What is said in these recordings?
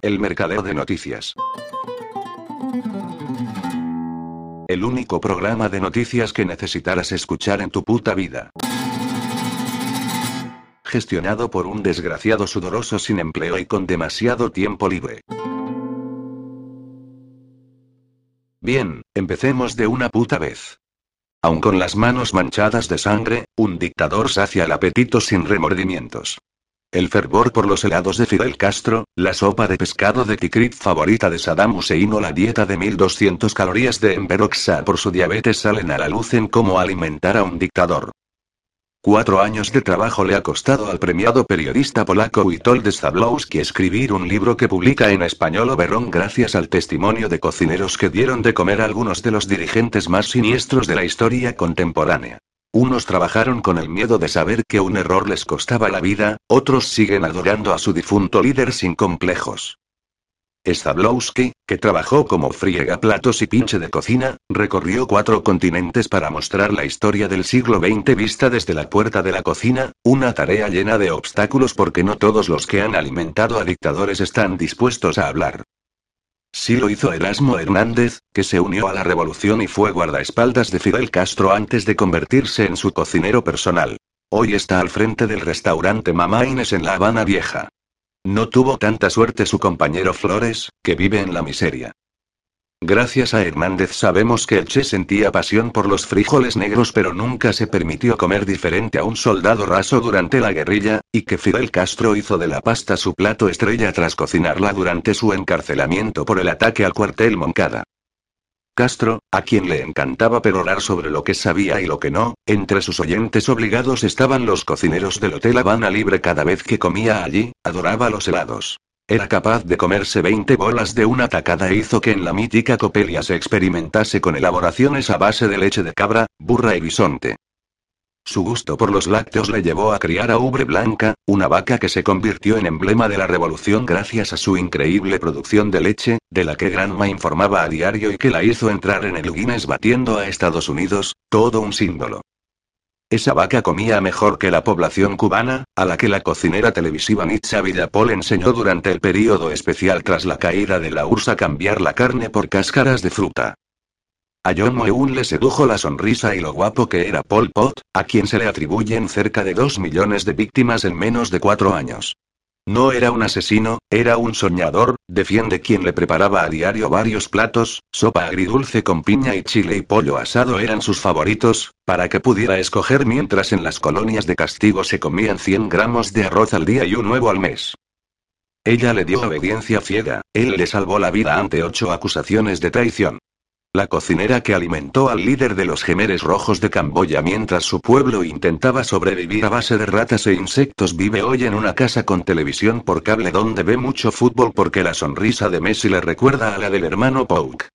El mercader de noticias. El único programa de noticias que necesitarás escuchar en tu puta vida. Gestionado por un desgraciado sudoroso sin empleo y con demasiado tiempo libre. Bien, empecemos de una puta vez. Aun con las manos manchadas de sangre, un dictador sacia el apetito sin remordimientos. El fervor por los helados de Fidel Castro, la sopa de pescado de Tikrit favorita de Saddam Hussein o la dieta de 1200 calorías de Enver por su diabetes salen a la luz en cómo alimentar a un dictador. Cuatro años de trabajo le ha costado al premiado periodista polaco Witold Stablowski escribir un libro que publica en español Oberón gracias al testimonio de cocineros que dieron de comer a algunos de los dirigentes más siniestros de la historia contemporánea. Unos trabajaron con el miedo de saber que un error les costaba la vida, otros siguen adorando a su difunto líder sin complejos. Stablowski, que trabajó como friega platos y pinche de cocina, recorrió cuatro continentes para mostrar la historia del siglo XX vista desde la puerta de la cocina, una tarea llena de obstáculos porque no todos los que han alimentado a dictadores están dispuestos a hablar. Sí lo hizo Erasmo Hernández, que se unió a la revolución y fue guardaespaldas de Fidel Castro antes de convertirse en su cocinero personal. Hoy está al frente del restaurante Mamá Inés en La Habana Vieja. No tuvo tanta suerte su compañero Flores, que vive en la miseria. Gracias a Hernández sabemos que el Che sentía pasión por los frijoles negros pero nunca se permitió comer diferente a un soldado raso durante la guerrilla, y que Fidel Castro hizo de la pasta su plato estrella tras cocinarla durante su encarcelamiento por el ataque al cuartel Moncada. Castro, a quien le encantaba perorar sobre lo que sabía y lo que no, entre sus oyentes obligados estaban los cocineros del Hotel Habana Libre cada vez que comía allí, adoraba los helados. Era capaz de comerse 20 bolas de una tacada e hizo que en la mítica Copelia se experimentase con elaboraciones a base de leche de cabra, burra y bisonte. Su gusto por los lácteos le llevó a criar a Ubre Blanca, una vaca que se convirtió en emblema de la revolución gracias a su increíble producción de leche, de la que Granma informaba a diario y que la hizo entrar en el Guinness batiendo a Estados Unidos, todo un símbolo. Esa vaca comía mejor que la población cubana, a la que la cocinera televisiva Nitza Villapol enseñó durante el período especial tras la caída de la URSS a cambiar la carne por cáscaras de fruta. A John Moeun le sedujo la sonrisa y lo guapo que era Pol Pot, a quien se le atribuyen cerca de dos millones de víctimas en menos de cuatro años. No era un asesino, era un soñador, defiende quien le preparaba a diario varios platos, sopa agridulce con piña y chile y pollo asado eran sus favoritos, para que pudiera escoger mientras en las colonias de castigo se comían 100 gramos de arroz al día y un huevo al mes. Ella le dio obediencia ciega, él le salvó la vida ante ocho acusaciones de traición. La cocinera que alimentó al líder de los gemeres rojos de Camboya mientras su pueblo intentaba sobrevivir a base de ratas e insectos vive hoy en una casa con televisión por cable donde ve mucho fútbol porque la sonrisa de Messi le recuerda a la del hermano Pouk.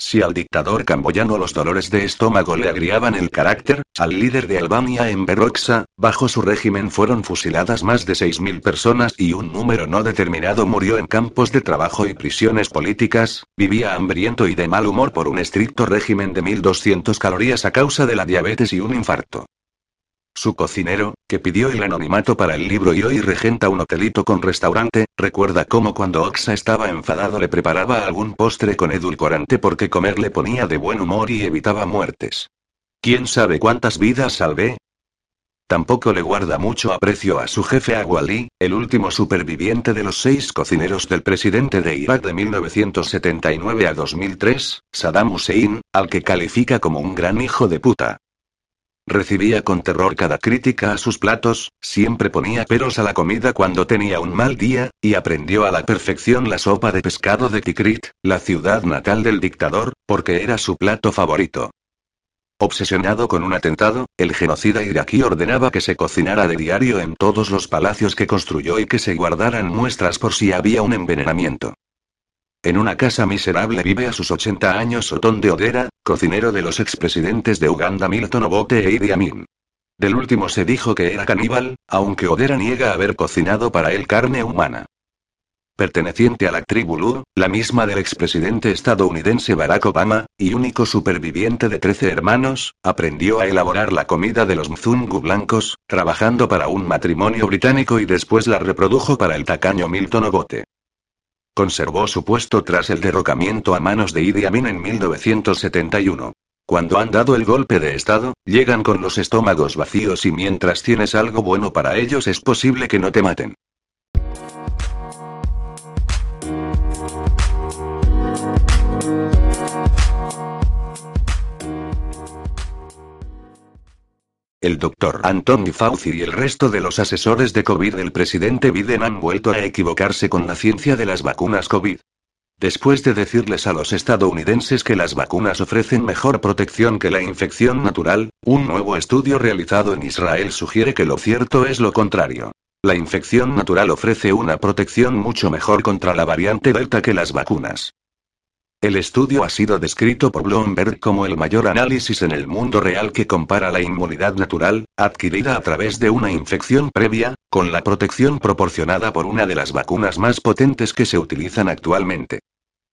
Si al dictador camboyano los dolores de estómago le agriaban el carácter, al líder de Albania en Berroxa, bajo su régimen fueron fusiladas más de 6.000 personas y un número no determinado murió en campos de trabajo y prisiones políticas, vivía hambriento y de mal humor por un estricto régimen de 1.200 calorías a causa de la diabetes y un infarto. Su cocinero, que pidió el anonimato para el libro y hoy regenta un hotelito con restaurante, recuerda cómo cuando Oxa estaba enfadado le preparaba algún postre con edulcorante porque comer le ponía de buen humor y evitaba muertes. ¿Quién sabe cuántas vidas salvé? Tampoco le guarda mucho aprecio a su jefe Agualí, el último superviviente de los seis cocineros del presidente de Irak de 1979 a 2003, Saddam Hussein, al que califica como un gran hijo de puta. Recibía con terror cada crítica a sus platos, siempre ponía peros a la comida cuando tenía un mal día, y aprendió a la perfección la sopa de pescado de Tikrit, la ciudad natal del dictador, porque era su plato favorito. Obsesionado con un atentado, el genocida iraquí ordenaba que se cocinara de diario en todos los palacios que construyó y que se guardaran muestras por si había un envenenamiento. En una casa miserable vive a sus 80 años Otón de Odera, cocinero de los expresidentes de Uganda Milton Obote e Idi Amin. Del último se dijo que era caníbal, aunque Odera niega haber cocinado para él carne humana. Perteneciente a la tribu Lu, la misma del expresidente estadounidense Barack Obama, y único superviviente de 13 hermanos, aprendió a elaborar la comida de los mzungu blancos, trabajando para un matrimonio británico y después la reprodujo para el tacaño Milton Obote. Conservó su puesto tras el derrocamiento a manos de Idi Amin en 1971. Cuando han dado el golpe de Estado, llegan con los estómagos vacíos y mientras tienes algo bueno para ellos es posible que no te maten. El doctor Anthony Fauci y el resto de los asesores de COVID del presidente Biden han vuelto a equivocarse con la ciencia de las vacunas COVID. Después de decirles a los estadounidenses que las vacunas ofrecen mejor protección que la infección natural, un nuevo estudio realizado en Israel sugiere que lo cierto es lo contrario. La infección natural ofrece una protección mucho mejor contra la variante Delta que las vacunas. El estudio ha sido descrito por Bloomberg como el mayor análisis en el mundo real que compara la inmunidad natural, adquirida a través de una infección previa, con la protección proporcionada por una de las vacunas más potentes que se utilizan actualmente.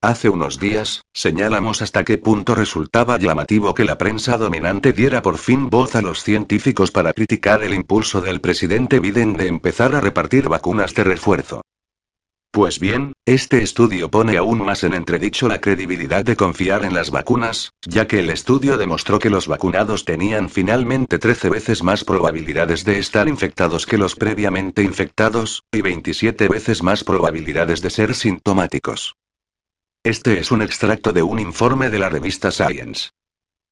Hace unos días, señalamos hasta qué punto resultaba llamativo que la prensa dominante diera por fin voz a los científicos para criticar el impulso del presidente Biden de empezar a repartir vacunas de refuerzo. Pues bien, este estudio pone aún más en entredicho la credibilidad de confiar en las vacunas, ya que el estudio demostró que los vacunados tenían finalmente 13 veces más probabilidades de estar infectados que los previamente infectados, y 27 veces más probabilidades de ser sintomáticos. Este es un extracto de un informe de la revista Science.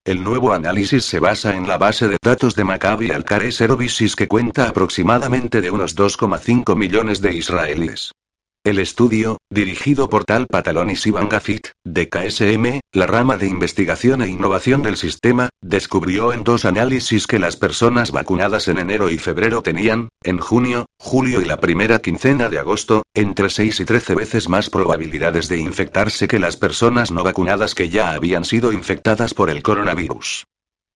El nuevo análisis se basa en la base de datos de Maccabi Al-Care Services que cuenta aproximadamente de unos 2,5 millones de israelíes. El estudio, dirigido por Tal Patalón y Sivan Gafit, de KSM, la rama de investigación e innovación del sistema, descubrió en dos análisis que las personas vacunadas en enero y febrero tenían, en junio, julio y la primera quincena de agosto, entre 6 y 13 veces más probabilidades de infectarse que las personas no vacunadas que ya habían sido infectadas por el coronavirus.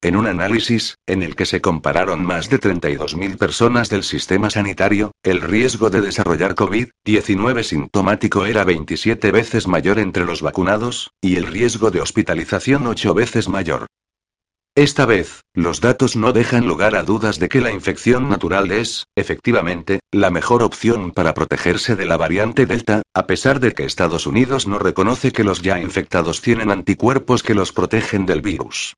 En un análisis, en el que se compararon más de 32.000 personas del sistema sanitario, el riesgo de desarrollar COVID-19 sintomático era 27 veces mayor entre los vacunados, y el riesgo de hospitalización 8 veces mayor. Esta vez, los datos no dejan lugar a dudas de que la infección natural es, efectivamente, la mejor opción para protegerse de la variante Delta, a pesar de que Estados Unidos no reconoce que los ya infectados tienen anticuerpos que los protegen del virus.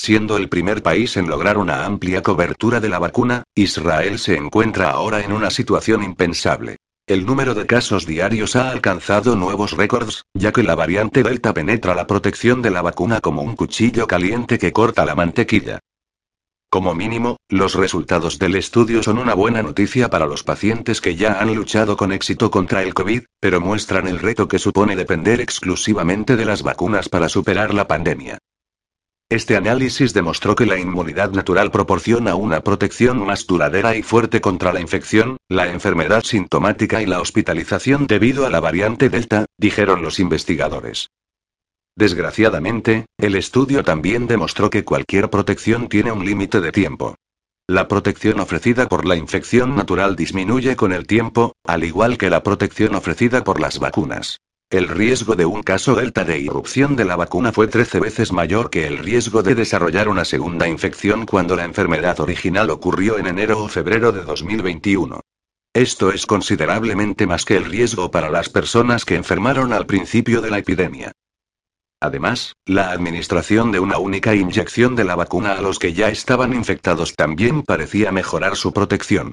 Siendo el primer país en lograr una amplia cobertura de la vacuna, Israel se encuentra ahora en una situación impensable. El número de casos diarios ha alcanzado nuevos récords, ya que la variante Delta penetra la protección de la vacuna como un cuchillo caliente que corta la mantequilla. Como mínimo, los resultados del estudio son una buena noticia para los pacientes que ya han luchado con éxito contra el COVID, pero muestran el reto que supone depender exclusivamente de las vacunas para superar la pandemia. Este análisis demostró que la inmunidad natural proporciona una protección más duradera y fuerte contra la infección, la enfermedad sintomática y la hospitalización debido a la variante Delta, dijeron los investigadores. Desgraciadamente, el estudio también demostró que cualquier protección tiene un límite de tiempo. La protección ofrecida por la infección natural disminuye con el tiempo, al igual que la protección ofrecida por las vacunas. El riesgo de un caso delta de irrupción de la vacuna fue 13 veces mayor que el riesgo de desarrollar una segunda infección cuando la enfermedad original ocurrió en enero o febrero de 2021. Esto es considerablemente más que el riesgo para las personas que enfermaron al principio de la epidemia. Además, la administración de una única inyección de la vacuna a los que ya estaban infectados también parecía mejorar su protección.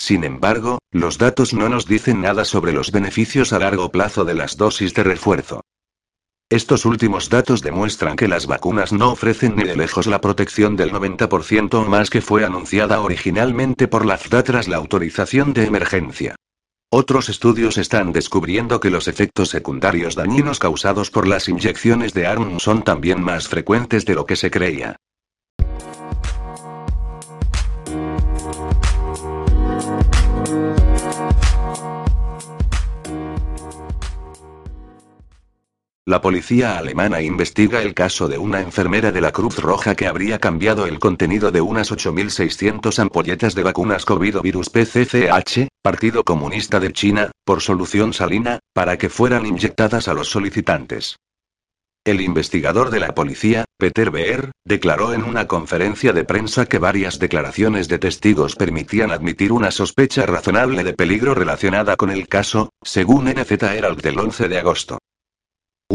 Sin embargo, los datos no nos dicen nada sobre los beneficios a largo plazo de las dosis de refuerzo. Estos últimos datos demuestran que las vacunas no ofrecen ni de lejos la protección del 90% o más que fue anunciada originalmente por la FDA tras la autorización de emergencia. Otros estudios están descubriendo que los efectos secundarios dañinos causados por las inyecciones de ARN son también más frecuentes de lo que se creía. La policía alemana investiga el caso de una enfermera de la Cruz Roja que habría cambiado el contenido de unas 8.600 ampolletas de vacunas COVID o virus PCCH, Partido Comunista de China, por solución salina, para que fueran inyectadas a los solicitantes. El investigador de la policía, Peter Beer, declaró en una conferencia de prensa que varias declaraciones de testigos permitían admitir una sospecha razonable de peligro relacionada con el caso, según NZ Herald del 11 de agosto.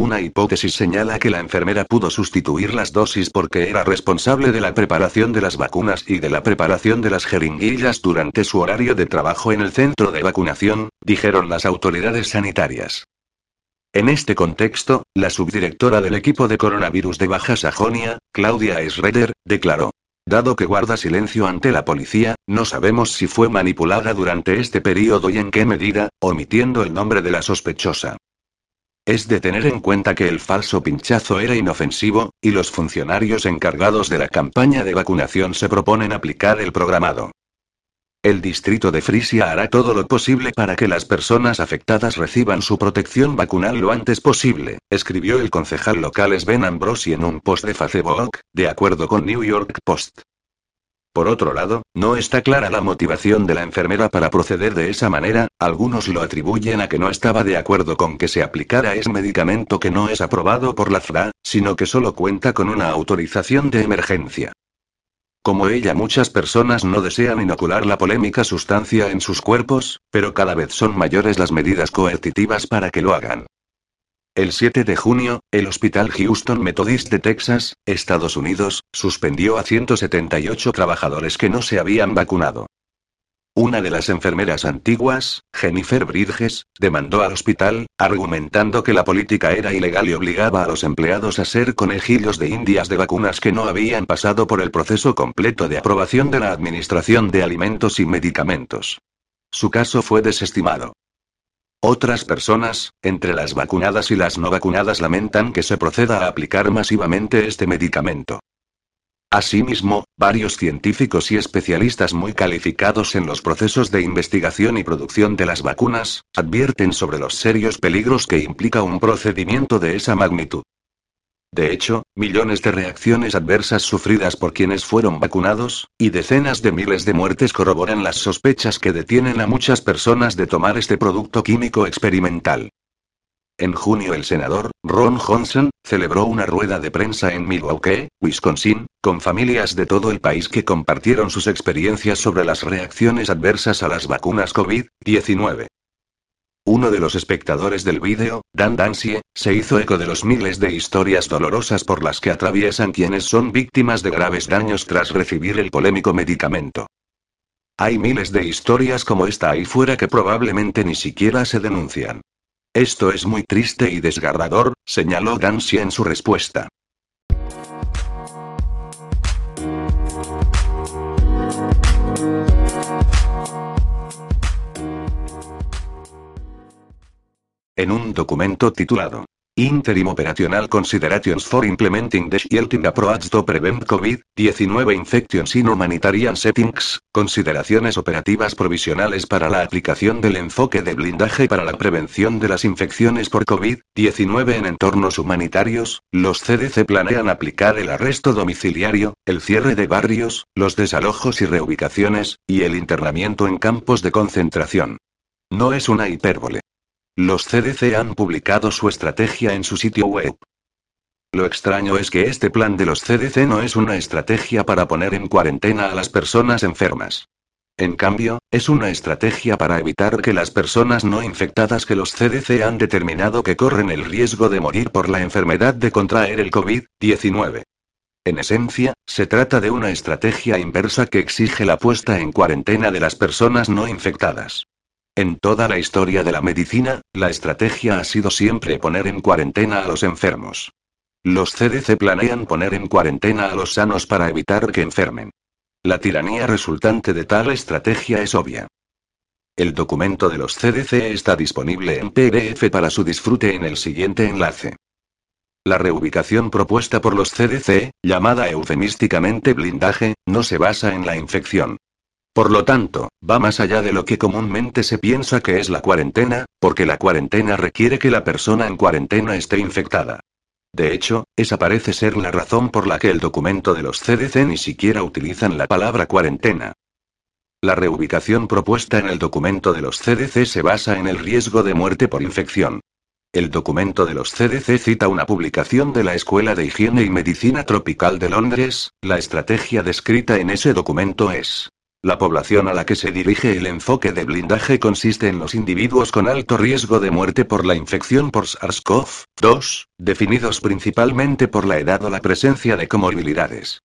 Una hipótesis señala que la enfermera pudo sustituir las dosis porque era responsable de la preparación de las vacunas y de la preparación de las jeringuillas durante su horario de trabajo en el centro de vacunación, dijeron las autoridades sanitarias. En este contexto, la subdirectora del equipo de coronavirus de Baja Sajonia, Claudia Schroeder, declaró. Dado que guarda silencio ante la policía, no sabemos si fue manipulada durante este periodo y en qué medida, omitiendo el nombre de la sospechosa. Es de tener en cuenta que el falso pinchazo era inofensivo, y los funcionarios encargados de la campaña de vacunación se proponen aplicar el programado. El distrito de Frisia hará todo lo posible para que las personas afectadas reciban su protección vacunal lo antes posible, escribió el concejal local Sven Ambrosi en un post de Facebook, de acuerdo con New York Post. Por otro lado, no está clara la motivación de la enfermera para proceder de esa manera, algunos lo atribuyen a que no estaba de acuerdo con que se aplicara ese medicamento que no es aprobado por la FRA, sino que solo cuenta con una autorización de emergencia. Como ella muchas personas no desean inocular la polémica sustancia en sus cuerpos, pero cada vez son mayores las medidas coercitivas para que lo hagan. El 7 de junio, el Hospital Houston Methodist de Texas, Estados Unidos, suspendió a 178 trabajadores que no se habían vacunado. Una de las enfermeras antiguas, Jennifer Bridges, demandó al hospital, argumentando que la política era ilegal y obligaba a los empleados a ser conejillos de indias de vacunas que no habían pasado por el proceso completo de aprobación de la Administración de Alimentos y Medicamentos. Su caso fue desestimado. Otras personas, entre las vacunadas y las no vacunadas, lamentan que se proceda a aplicar masivamente este medicamento. Asimismo, varios científicos y especialistas muy calificados en los procesos de investigación y producción de las vacunas, advierten sobre los serios peligros que implica un procedimiento de esa magnitud. De hecho, millones de reacciones adversas sufridas por quienes fueron vacunados, y decenas de miles de muertes corroboran las sospechas que detienen a muchas personas de tomar este producto químico experimental. En junio el senador, Ron Johnson, celebró una rueda de prensa en Milwaukee, Wisconsin, con familias de todo el país que compartieron sus experiencias sobre las reacciones adversas a las vacunas COVID-19. Uno de los espectadores del vídeo, Dan Dancie, se hizo eco de los miles de historias dolorosas por las que atraviesan quienes son víctimas de graves daños tras recibir el polémico medicamento. Hay miles de historias como esta ahí fuera que probablemente ni siquiera se denuncian. Esto es muy triste y desgarrador, señaló Dancie en su respuesta. En un documento titulado Interim Operational Considerations for Implementing the Shielding Approach to Prevent COVID-19 Infections in Humanitarian Settings, consideraciones operativas provisionales para la aplicación del enfoque de blindaje para la prevención de las infecciones por COVID-19 en entornos humanitarios, los CDC planean aplicar el arresto domiciliario, el cierre de barrios, los desalojos y reubicaciones, y el internamiento en campos de concentración. No es una hipérbole. Los CDC han publicado su estrategia en su sitio web. Lo extraño es que este plan de los CDC no es una estrategia para poner en cuarentena a las personas enfermas. En cambio, es una estrategia para evitar que las personas no infectadas que los CDC han determinado que corren el riesgo de morir por la enfermedad de contraer el COVID-19. En esencia, se trata de una estrategia inversa que exige la puesta en cuarentena de las personas no infectadas. En toda la historia de la medicina, la estrategia ha sido siempre poner en cuarentena a los enfermos. Los CDC planean poner en cuarentena a los sanos para evitar que enfermen. La tiranía resultante de tal estrategia es obvia. El documento de los CDC está disponible en PDF para su disfrute en el siguiente enlace. La reubicación propuesta por los CDC, llamada eufemísticamente blindaje, no se basa en la infección. Por lo tanto, va más allá de lo que comúnmente se piensa que es la cuarentena, porque la cuarentena requiere que la persona en cuarentena esté infectada. De hecho, esa parece ser la razón por la que el documento de los CDC ni siquiera utilizan la palabra cuarentena. La reubicación propuesta en el documento de los CDC se basa en el riesgo de muerte por infección. El documento de los CDC cita una publicación de la Escuela de Higiene y Medicina Tropical de Londres, la estrategia descrita en ese documento es la población a la que se dirige el enfoque de blindaje consiste en los individuos con alto riesgo de muerte por la infección por SARS-CoV-2, definidos principalmente por la edad o la presencia de comorbilidades.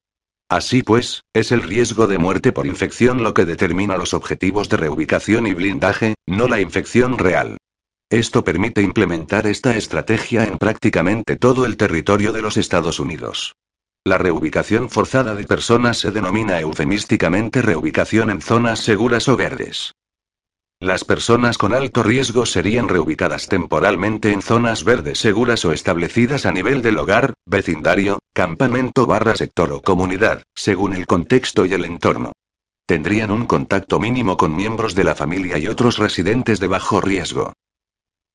Así pues, es el riesgo de muerte por infección lo que determina los objetivos de reubicación y blindaje, no la infección real. Esto permite implementar esta estrategia en prácticamente todo el territorio de los Estados Unidos. La reubicación forzada de personas se denomina eufemísticamente reubicación en zonas seguras o verdes. Las personas con alto riesgo serían reubicadas temporalmente en zonas verdes seguras o establecidas a nivel del hogar, vecindario, campamento barra sector o comunidad, según el contexto y el entorno. Tendrían un contacto mínimo con miembros de la familia y otros residentes de bajo riesgo.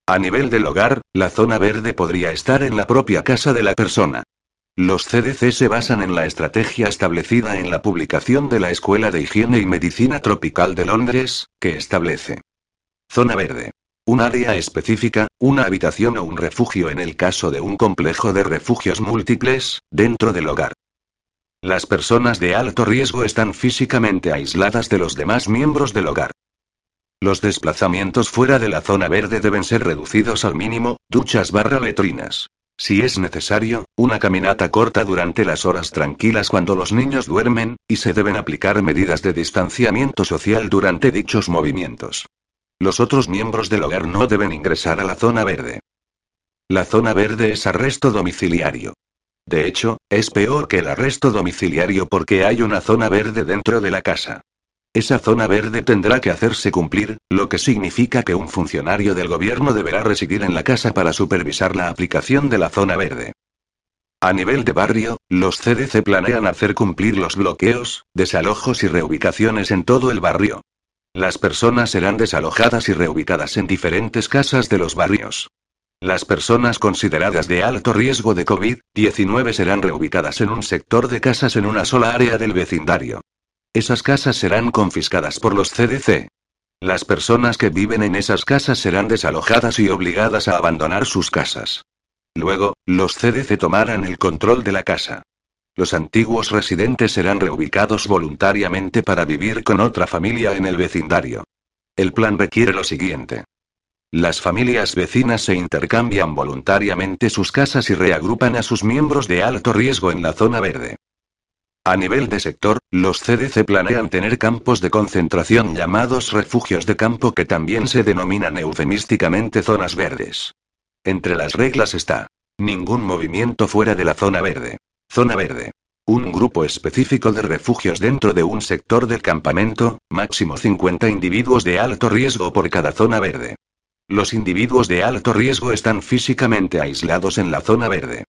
A nivel del hogar, la zona verde podría estar en la propia casa de la persona. Los CDC se basan en la estrategia establecida en la publicación de la Escuela de Higiene y Medicina Tropical de Londres, que establece Zona verde. Un área específica, una habitación o un refugio en el caso de un complejo de refugios múltiples, dentro del hogar. Las personas de alto riesgo están físicamente aisladas de los demás miembros del hogar. Los desplazamientos fuera de la zona verde deben ser reducidos al mínimo, duchas barra letrinas. Si es necesario, una caminata corta durante las horas tranquilas cuando los niños duermen, y se deben aplicar medidas de distanciamiento social durante dichos movimientos. Los otros miembros del hogar no deben ingresar a la zona verde. La zona verde es arresto domiciliario. De hecho, es peor que el arresto domiciliario porque hay una zona verde dentro de la casa. Esa zona verde tendrá que hacerse cumplir, lo que significa que un funcionario del gobierno deberá residir en la casa para supervisar la aplicación de la zona verde. A nivel de barrio, los CDC planean hacer cumplir los bloqueos, desalojos y reubicaciones en todo el barrio. Las personas serán desalojadas y reubicadas en diferentes casas de los barrios. Las personas consideradas de alto riesgo de COVID-19 serán reubicadas en un sector de casas en una sola área del vecindario. Esas casas serán confiscadas por los CDC. Las personas que viven en esas casas serán desalojadas y obligadas a abandonar sus casas. Luego, los CDC tomarán el control de la casa. Los antiguos residentes serán reubicados voluntariamente para vivir con otra familia en el vecindario. El plan requiere lo siguiente. Las familias vecinas se intercambian voluntariamente sus casas y reagrupan a sus miembros de alto riesgo en la zona verde. A nivel de sector, los CDC planean tener campos de concentración llamados refugios de campo que también se denominan eufemísticamente zonas verdes. Entre las reglas está, ningún movimiento fuera de la zona verde. Zona verde. Un grupo específico de refugios dentro de un sector del campamento, máximo 50 individuos de alto riesgo por cada zona verde. Los individuos de alto riesgo están físicamente aislados en la zona verde.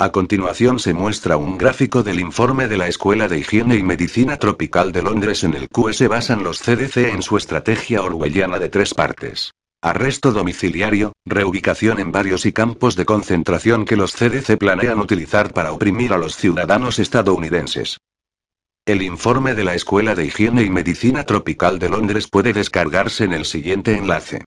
A continuación se muestra un gráfico del informe de la Escuela de Higiene y Medicina Tropical de Londres en el que se basan los CDC en su estrategia orwelliana de tres partes. Arresto domiciliario, reubicación en barrios y campos de concentración que los CDC planean utilizar para oprimir a los ciudadanos estadounidenses. El informe de la Escuela de Higiene y Medicina Tropical de Londres puede descargarse en el siguiente enlace.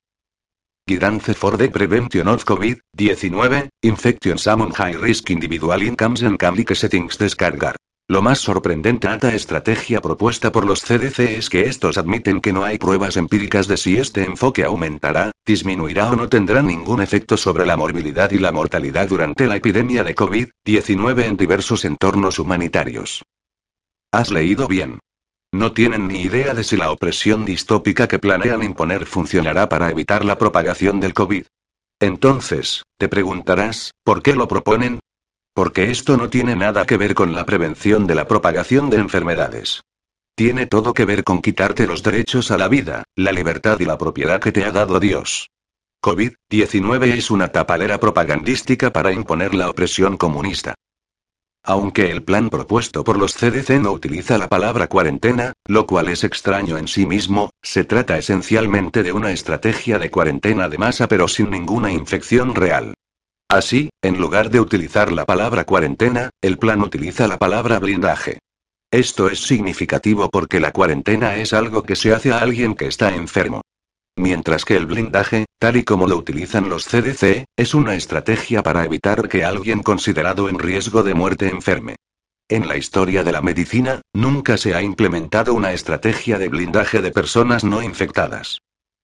Guidance for the Prevention of COVID-19, Infection Summon High Risk Individual Incomes and Public Settings Descargar. Lo más sorprendente a esta estrategia propuesta por los CDC es que estos admiten que no hay pruebas empíricas de si este enfoque aumentará, disminuirá o no tendrá ningún efecto sobre la morbilidad y la mortalidad durante la epidemia de COVID-19 en diversos entornos humanitarios. Has leído bien. No tienen ni idea de si la opresión distópica que planean imponer funcionará para evitar la propagación del COVID. Entonces, te preguntarás, ¿por qué lo proponen? Porque esto no tiene nada que ver con la prevención de la propagación de enfermedades. Tiene todo que ver con quitarte los derechos a la vida, la libertad y la propiedad que te ha dado Dios. COVID-19 es una tapalera propagandística para imponer la opresión comunista. Aunque el plan propuesto por los CDC no utiliza la palabra cuarentena, lo cual es extraño en sí mismo, se trata esencialmente de una estrategia de cuarentena de masa pero sin ninguna infección real. Así, en lugar de utilizar la palabra cuarentena, el plan utiliza la palabra blindaje. Esto es significativo porque la cuarentena es algo que se hace a alguien que está enfermo. Mientras que el blindaje, tal y como lo utilizan los CDC, es una estrategia para evitar que alguien considerado en riesgo de muerte enferme. En la historia de la medicina, nunca se ha implementado una estrategia de blindaje de personas no infectadas.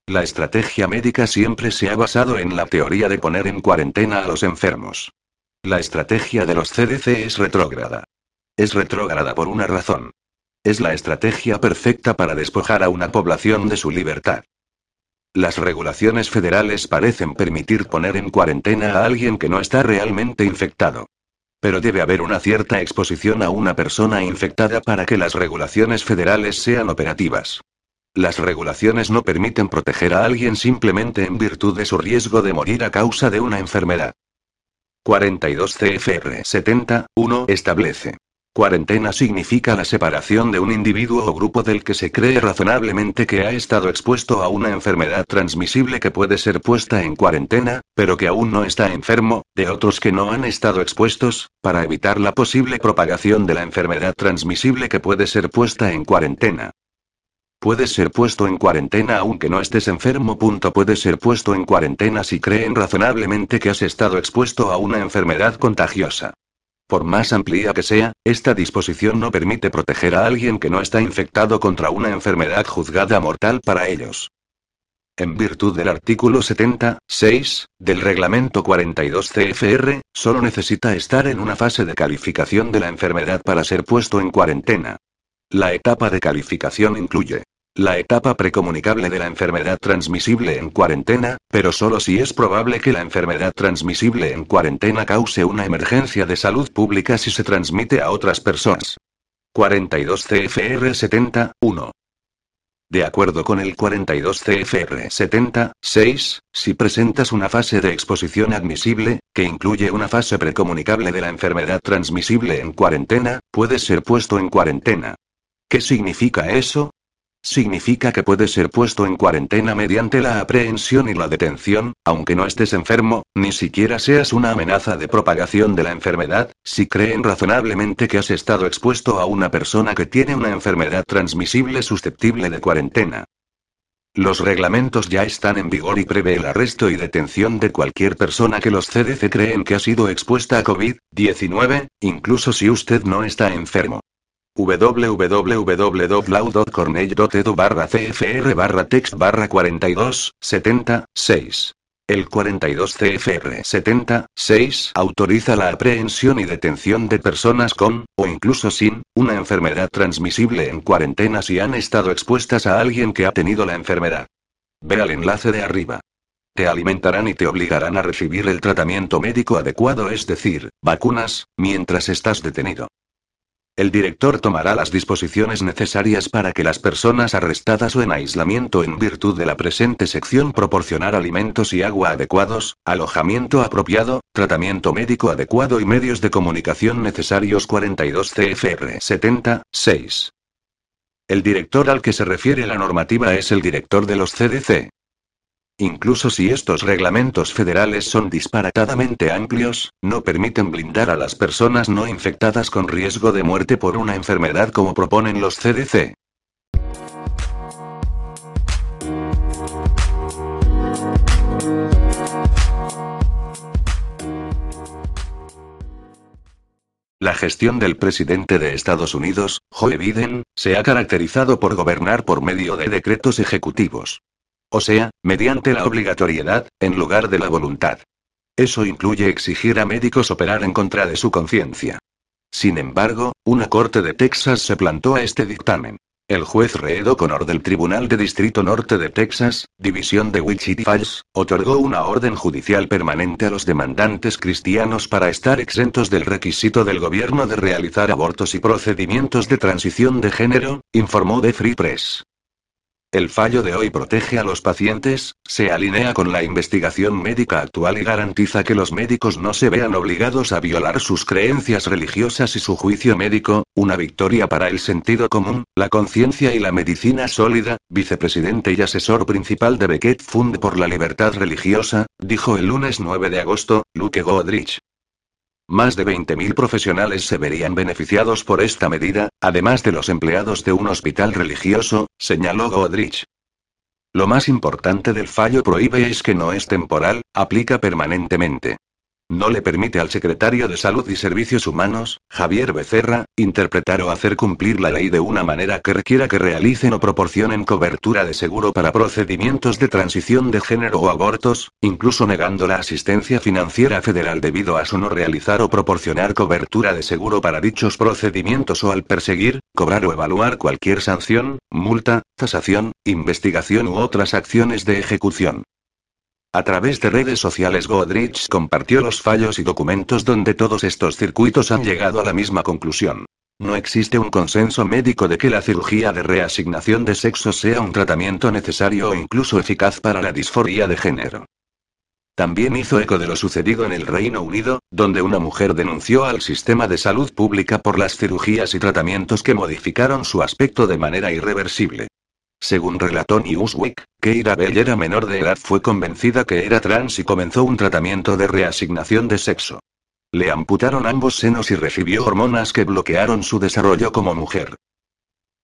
La estrategia médica siempre se ha basado en la teoría de poner en cuarentena a los enfermos. La estrategia de los CDC es retrógrada. Es retrógrada por una razón. Es la estrategia perfecta para despojar a una población de su libertad. Las regulaciones federales parecen permitir poner en cuarentena a alguien que no está realmente infectado. Pero debe haber una cierta exposición a una persona infectada para que las regulaciones federales sean operativas. Las regulaciones no permiten proteger a alguien simplemente en virtud de su riesgo de morir a causa de una enfermedad. 42 CFR 70, 1 establece. Cuarentena significa la separación de un individuo o grupo del que se cree razonablemente que ha estado expuesto a una enfermedad transmisible que puede ser puesta en cuarentena, pero que aún no está enfermo, de otros que no han estado expuestos, para evitar la posible propagación de la enfermedad transmisible que puede ser puesta en cuarentena. Puedes ser puesto en cuarentena aunque no estés enfermo. Punto. Puedes ser puesto en cuarentena si creen razonablemente que has estado expuesto a una enfermedad contagiosa. Por más amplia que sea, esta disposición no permite proteger a alguien que no está infectado contra una enfermedad juzgada mortal para ellos. En virtud del artículo 76 del reglamento 42 CFR, solo necesita estar en una fase de calificación de la enfermedad para ser puesto en cuarentena. La etapa de calificación incluye la etapa precomunicable de la enfermedad transmisible en cuarentena, pero solo si es probable que la enfermedad transmisible en cuarentena cause una emergencia de salud pública si se transmite a otras personas. 42 CFR 70, 1. De acuerdo con el 42 CFR 76, si presentas una fase de exposición admisible, que incluye una fase precomunicable de la enfermedad transmisible en cuarentena, puedes ser puesto en cuarentena. ¿Qué significa eso? Significa que puedes ser puesto en cuarentena mediante la aprehensión y la detención, aunque no estés enfermo, ni siquiera seas una amenaza de propagación de la enfermedad, si creen razonablemente que has estado expuesto a una persona que tiene una enfermedad transmisible susceptible de cuarentena. Los reglamentos ya están en vigor y prevé el arresto y detención de cualquier persona que los CDC creen que ha sido expuesta a COVID-19, incluso si usted no está enfermo www.law.cornell.edu barra CFR barra text barra 42, 76. El 42 CFR 76 autoriza la aprehensión y detención de personas con, o incluso sin, una enfermedad transmisible en cuarentena si han estado expuestas a alguien que ha tenido la enfermedad. Ve al enlace de arriba. Te alimentarán y te obligarán a recibir el tratamiento médico adecuado, es decir, vacunas, mientras estás detenido. El director tomará las disposiciones necesarias para que las personas arrestadas o en aislamiento en virtud de la presente sección proporcionar alimentos y agua adecuados, alojamiento apropiado, tratamiento médico adecuado y medios de comunicación necesarios 42 CFR 76. El director al que se refiere la normativa es el director de los CDC. Incluso si estos reglamentos federales son disparatadamente amplios, no permiten blindar a las personas no infectadas con riesgo de muerte por una enfermedad como proponen los CDC. La gestión del presidente de Estados Unidos, Joe Biden, se ha caracterizado por gobernar por medio de decretos ejecutivos. O sea, mediante la obligatoriedad, en lugar de la voluntad. Eso incluye exigir a médicos operar en contra de su conciencia. Sin embargo, una corte de Texas se plantó a este dictamen. El juez Reed O'Connor del Tribunal de Distrito Norte de Texas, División de Wichita Falls, otorgó una orden judicial permanente a los demandantes cristianos para estar exentos del requisito del gobierno de realizar abortos y procedimientos de transición de género, informó The Free Press. El fallo de hoy protege a los pacientes, se alinea con la investigación médica actual y garantiza que los médicos no se vean obligados a violar sus creencias religiosas y su juicio médico, una victoria para el sentido común, la conciencia y la medicina sólida, vicepresidente y asesor principal de Beckett Fund por la Libertad Religiosa, dijo el lunes 9 de agosto, Luke Godrich. Más de 20.000 profesionales se verían beneficiados por esta medida, además de los empleados de un hospital religioso, señaló Godrich. Lo más importante del fallo prohíbe es que no es temporal, aplica permanentemente. No le permite al secretario de Salud y Servicios Humanos, Javier Becerra, interpretar o hacer cumplir la ley de una manera que requiera que realicen o proporcionen cobertura de seguro para procedimientos de transición de género o abortos, incluso negando la asistencia financiera federal debido a su no realizar o proporcionar cobertura de seguro para dichos procedimientos o al perseguir, cobrar o evaluar cualquier sanción, multa, tasación, investigación u otras acciones de ejecución. A través de redes sociales Godrich compartió los fallos y documentos donde todos estos circuitos han llegado a la misma conclusión. No existe un consenso médico de que la cirugía de reasignación de sexo sea un tratamiento necesario o incluso eficaz para la disforia de género. También hizo eco de lo sucedido en el Reino Unido, donde una mujer denunció al sistema de salud pública por las cirugías y tratamientos que modificaron su aspecto de manera irreversible. Según relató Newsweek, Keira Bell era menor de edad, fue convencida que era trans y comenzó un tratamiento de reasignación de sexo. Le amputaron ambos senos y recibió hormonas que bloquearon su desarrollo como mujer.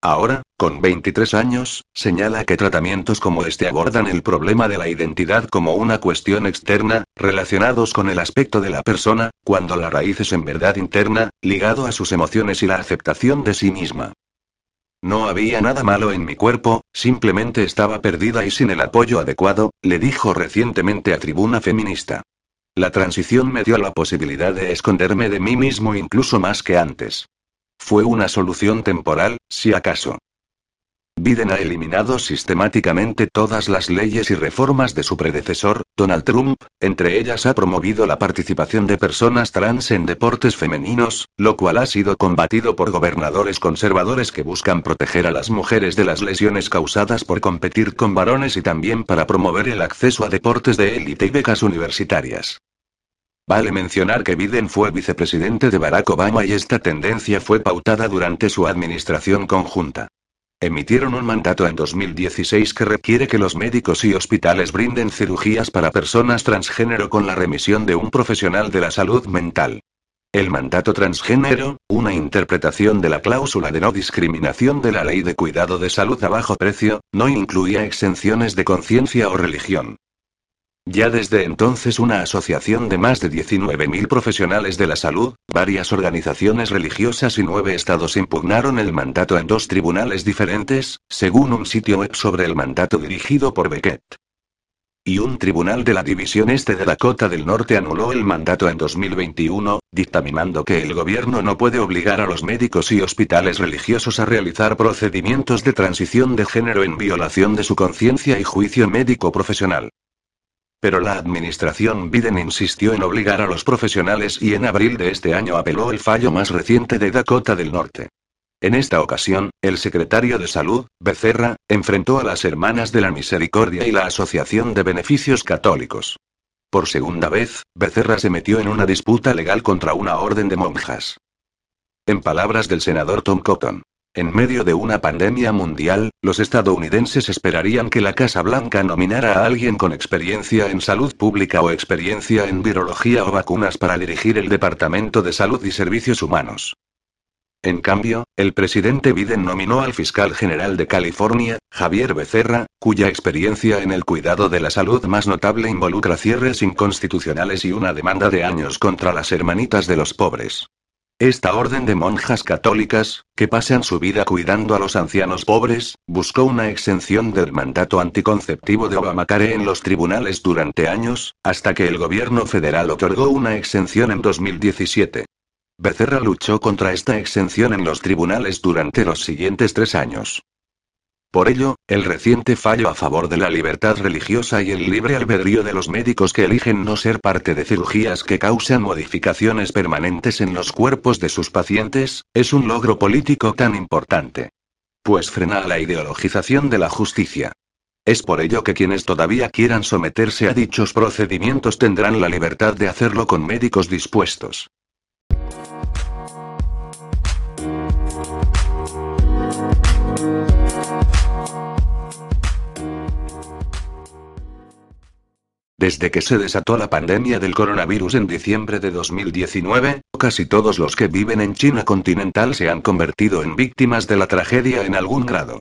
Ahora, con 23 años, señala que tratamientos como este abordan el problema de la identidad como una cuestión externa, relacionados con el aspecto de la persona, cuando la raíz es en verdad interna, ligado a sus emociones y la aceptación de sí misma. No había nada malo en mi cuerpo, simplemente estaba perdida y sin el apoyo adecuado, le dijo recientemente a Tribuna Feminista. La transición me dio la posibilidad de esconderme de mí mismo incluso más que antes. Fue una solución temporal, si acaso. Biden ha eliminado sistemáticamente todas las leyes y reformas de su predecesor, Donald Trump, entre ellas ha promovido la participación de personas trans en deportes femeninos, lo cual ha sido combatido por gobernadores conservadores que buscan proteger a las mujeres de las lesiones causadas por competir con varones y también para promover el acceso a deportes de élite y becas universitarias. Vale mencionar que Biden fue vicepresidente de Barack Obama y esta tendencia fue pautada durante su administración conjunta. Emitieron un mandato en 2016 que requiere que los médicos y hospitales brinden cirugías para personas transgénero con la remisión de un profesional de la salud mental. El mandato transgénero, una interpretación de la cláusula de no discriminación de la ley de cuidado de salud a bajo precio, no incluía exenciones de conciencia o religión. Ya desde entonces una asociación de más de 19.000 profesionales de la salud, varias organizaciones religiosas y nueve estados impugnaron el mandato en dos tribunales diferentes, según un sitio web sobre el mandato dirigido por Beckett. Y un tribunal de la División Este de Dakota del Norte anuló el mandato en 2021, dictaminando que el gobierno no puede obligar a los médicos y hospitales religiosos a realizar procedimientos de transición de género en violación de su conciencia y juicio médico profesional. Pero la administración Biden insistió en obligar a los profesionales y en abril de este año apeló el fallo más reciente de Dakota del Norte. En esta ocasión, el secretario de Salud, Becerra, enfrentó a las Hermanas de la Misericordia y la Asociación de Beneficios Católicos. Por segunda vez, Becerra se metió en una disputa legal contra una orden de monjas. En palabras del senador Tom Cotton, en medio de una pandemia mundial, los estadounidenses esperarían que la Casa Blanca nominara a alguien con experiencia en salud pública o experiencia en virología o vacunas para dirigir el Departamento de Salud y Servicios Humanos. En cambio, el presidente Biden nominó al fiscal general de California, Javier Becerra, cuya experiencia en el cuidado de la salud más notable involucra cierres inconstitucionales y una demanda de años contra las hermanitas de los pobres. Esta orden de monjas católicas, que pasan su vida cuidando a los ancianos pobres, buscó una exención del mandato anticonceptivo de Obamacare en los tribunales durante años, hasta que el gobierno federal otorgó una exención en 2017. Becerra luchó contra esta exención en los tribunales durante los siguientes tres años. Por ello, el reciente fallo a favor de la libertad religiosa y el libre albedrío de los médicos que eligen no ser parte de cirugías que causan modificaciones permanentes en los cuerpos de sus pacientes, es un logro político tan importante. Pues frena la ideologización de la justicia. Es por ello que quienes todavía quieran someterse a dichos procedimientos tendrán la libertad de hacerlo con médicos dispuestos. Desde que se desató la pandemia del coronavirus en diciembre de 2019, casi todos los que viven en China continental se han convertido en víctimas de la tragedia en algún grado.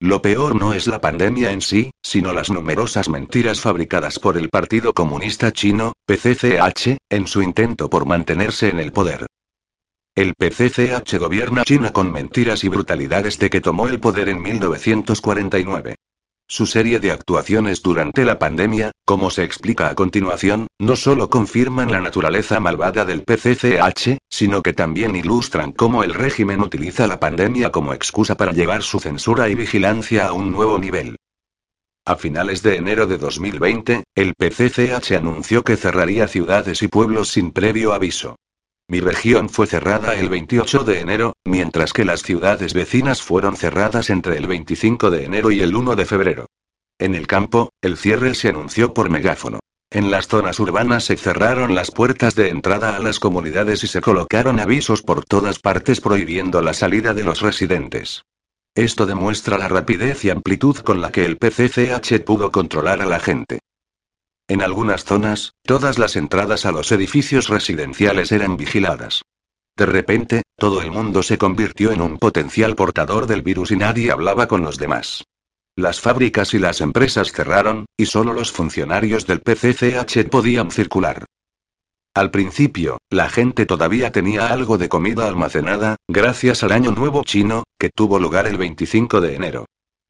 Lo peor no es la pandemia en sí, sino las numerosas mentiras fabricadas por el Partido Comunista Chino, PCCH, en su intento por mantenerse en el poder. El PCCH gobierna China con mentiras y brutalidades de que tomó el poder en 1949. Su serie de actuaciones durante la pandemia, como se explica a continuación, no solo confirman la naturaleza malvada del PCCH, sino que también ilustran cómo el régimen utiliza la pandemia como excusa para llevar su censura y vigilancia a un nuevo nivel. A finales de enero de 2020, el PCCH anunció que cerraría ciudades y pueblos sin previo aviso. Mi región fue cerrada el 28 de enero, mientras que las ciudades vecinas fueron cerradas entre el 25 de enero y el 1 de febrero. En el campo, el cierre se anunció por megáfono. En las zonas urbanas se cerraron las puertas de entrada a las comunidades y se colocaron avisos por todas partes prohibiendo la salida de los residentes. Esto demuestra la rapidez y amplitud con la que el PCCH pudo controlar a la gente. En algunas zonas, todas las entradas a los edificios residenciales eran vigiladas. De repente, todo el mundo se convirtió en un potencial portador del virus y nadie hablaba con los demás. Las fábricas y las empresas cerraron, y solo los funcionarios del PCCH podían circular. Al principio, la gente todavía tenía algo de comida almacenada, gracias al Año Nuevo chino, que tuvo lugar el 25 de enero.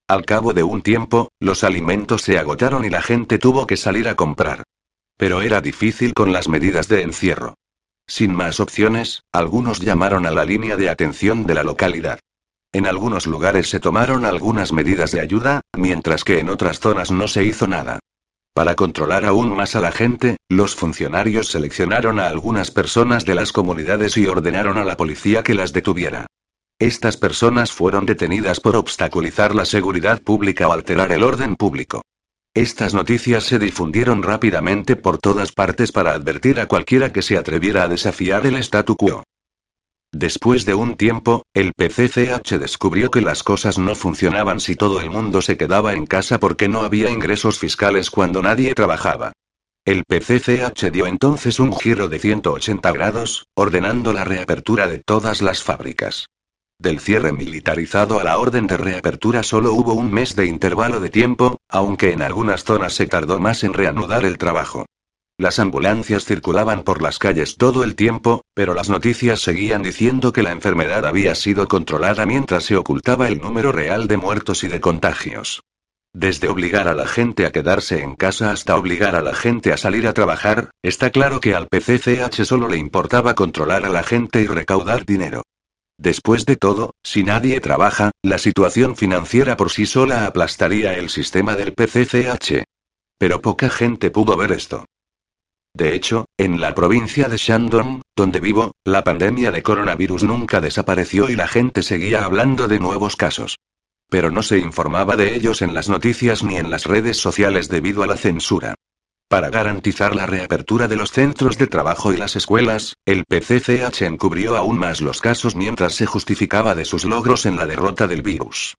Al cabo de un tiempo, los alimentos se agotaron y la gente tuvo que salir a comprar. Pero era difícil con las medidas de encierro. Sin más opciones, algunos llamaron a la línea de atención de la localidad. En algunos lugares se tomaron algunas medidas de ayuda, mientras que en otras zonas no se hizo nada. Para controlar aún más a la gente, los funcionarios seleccionaron a algunas personas de las comunidades y ordenaron a la policía que las detuviera. Estas personas fueron detenidas por obstaculizar la seguridad pública o alterar el orden público. Estas noticias se difundieron rápidamente por todas partes para advertir a cualquiera que se atreviera a desafiar el statu quo. Después de un tiempo, el PCCH descubrió que las cosas no funcionaban si todo el mundo se quedaba en casa porque no había ingresos fiscales cuando nadie trabajaba. El PCCH dio entonces un giro de 180 grados, ordenando la reapertura de todas las fábricas. Del cierre militarizado a la orden de reapertura solo hubo un mes de intervalo de tiempo, aunque en algunas zonas se tardó más en reanudar el trabajo. Las ambulancias circulaban por las calles todo el tiempo, pero las noticias seguían diciendo que la enfermedad había sido controlada mientras se ocultaba el número real de muertos y de contagios. Desde obligar a la gente a quedarse en casa hasta obligar a la gente a salir a trabajar, está claro que al PCCH solo le importaba controlar a la gente y recaudar dinero. Después de todo, si nadie trabaja, la situación financiera por sí sola aplastaría el sistema del PCCH. Pero poca gente pudo ver esto. De hecho, en la provincia de Shandong, donde vivo, la pandemia de coronavirus nunca desapareció y la gente seguía hablando de nuevos casos. Pero no se informaba de ellos en las noticias ni en las redes sociales debido a la censura. Para garantizar la reapertura de los centros de trabajo y las escuelas, el PCCH encubrió aún más los casos mientras se justificaba de sus logros en la derrota del virus.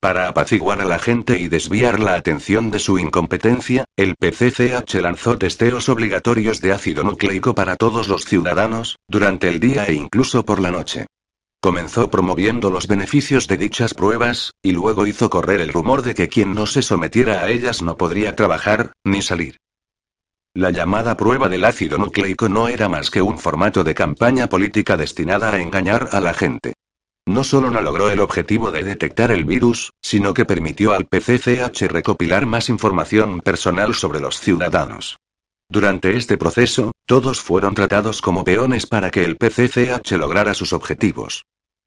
Para apaciguar a la gente y desviar la atención de su incompetencia, el PCCH lanzó testeos obligatorios de ácido nucleico para todos los ciudadanos, durante el día e incluso por la noche. Comenzó promoviendo los beneficios de dichas pruebas, y luego hizo correr el rumor de que quien no se sometiera a ellas no podría trabajar, ni salir. La llamada prueba del ácido nucleico no era más que un formato de campaña política destinada a engañar a la gente. No solo no logró el objetivo de detectar el virus, sino que permitió al PCCH recopilar más información personal sobre los ciudadanos. Durante este proceso, todos fueron tratados como peones para que el PCCH lograra sus objetivos.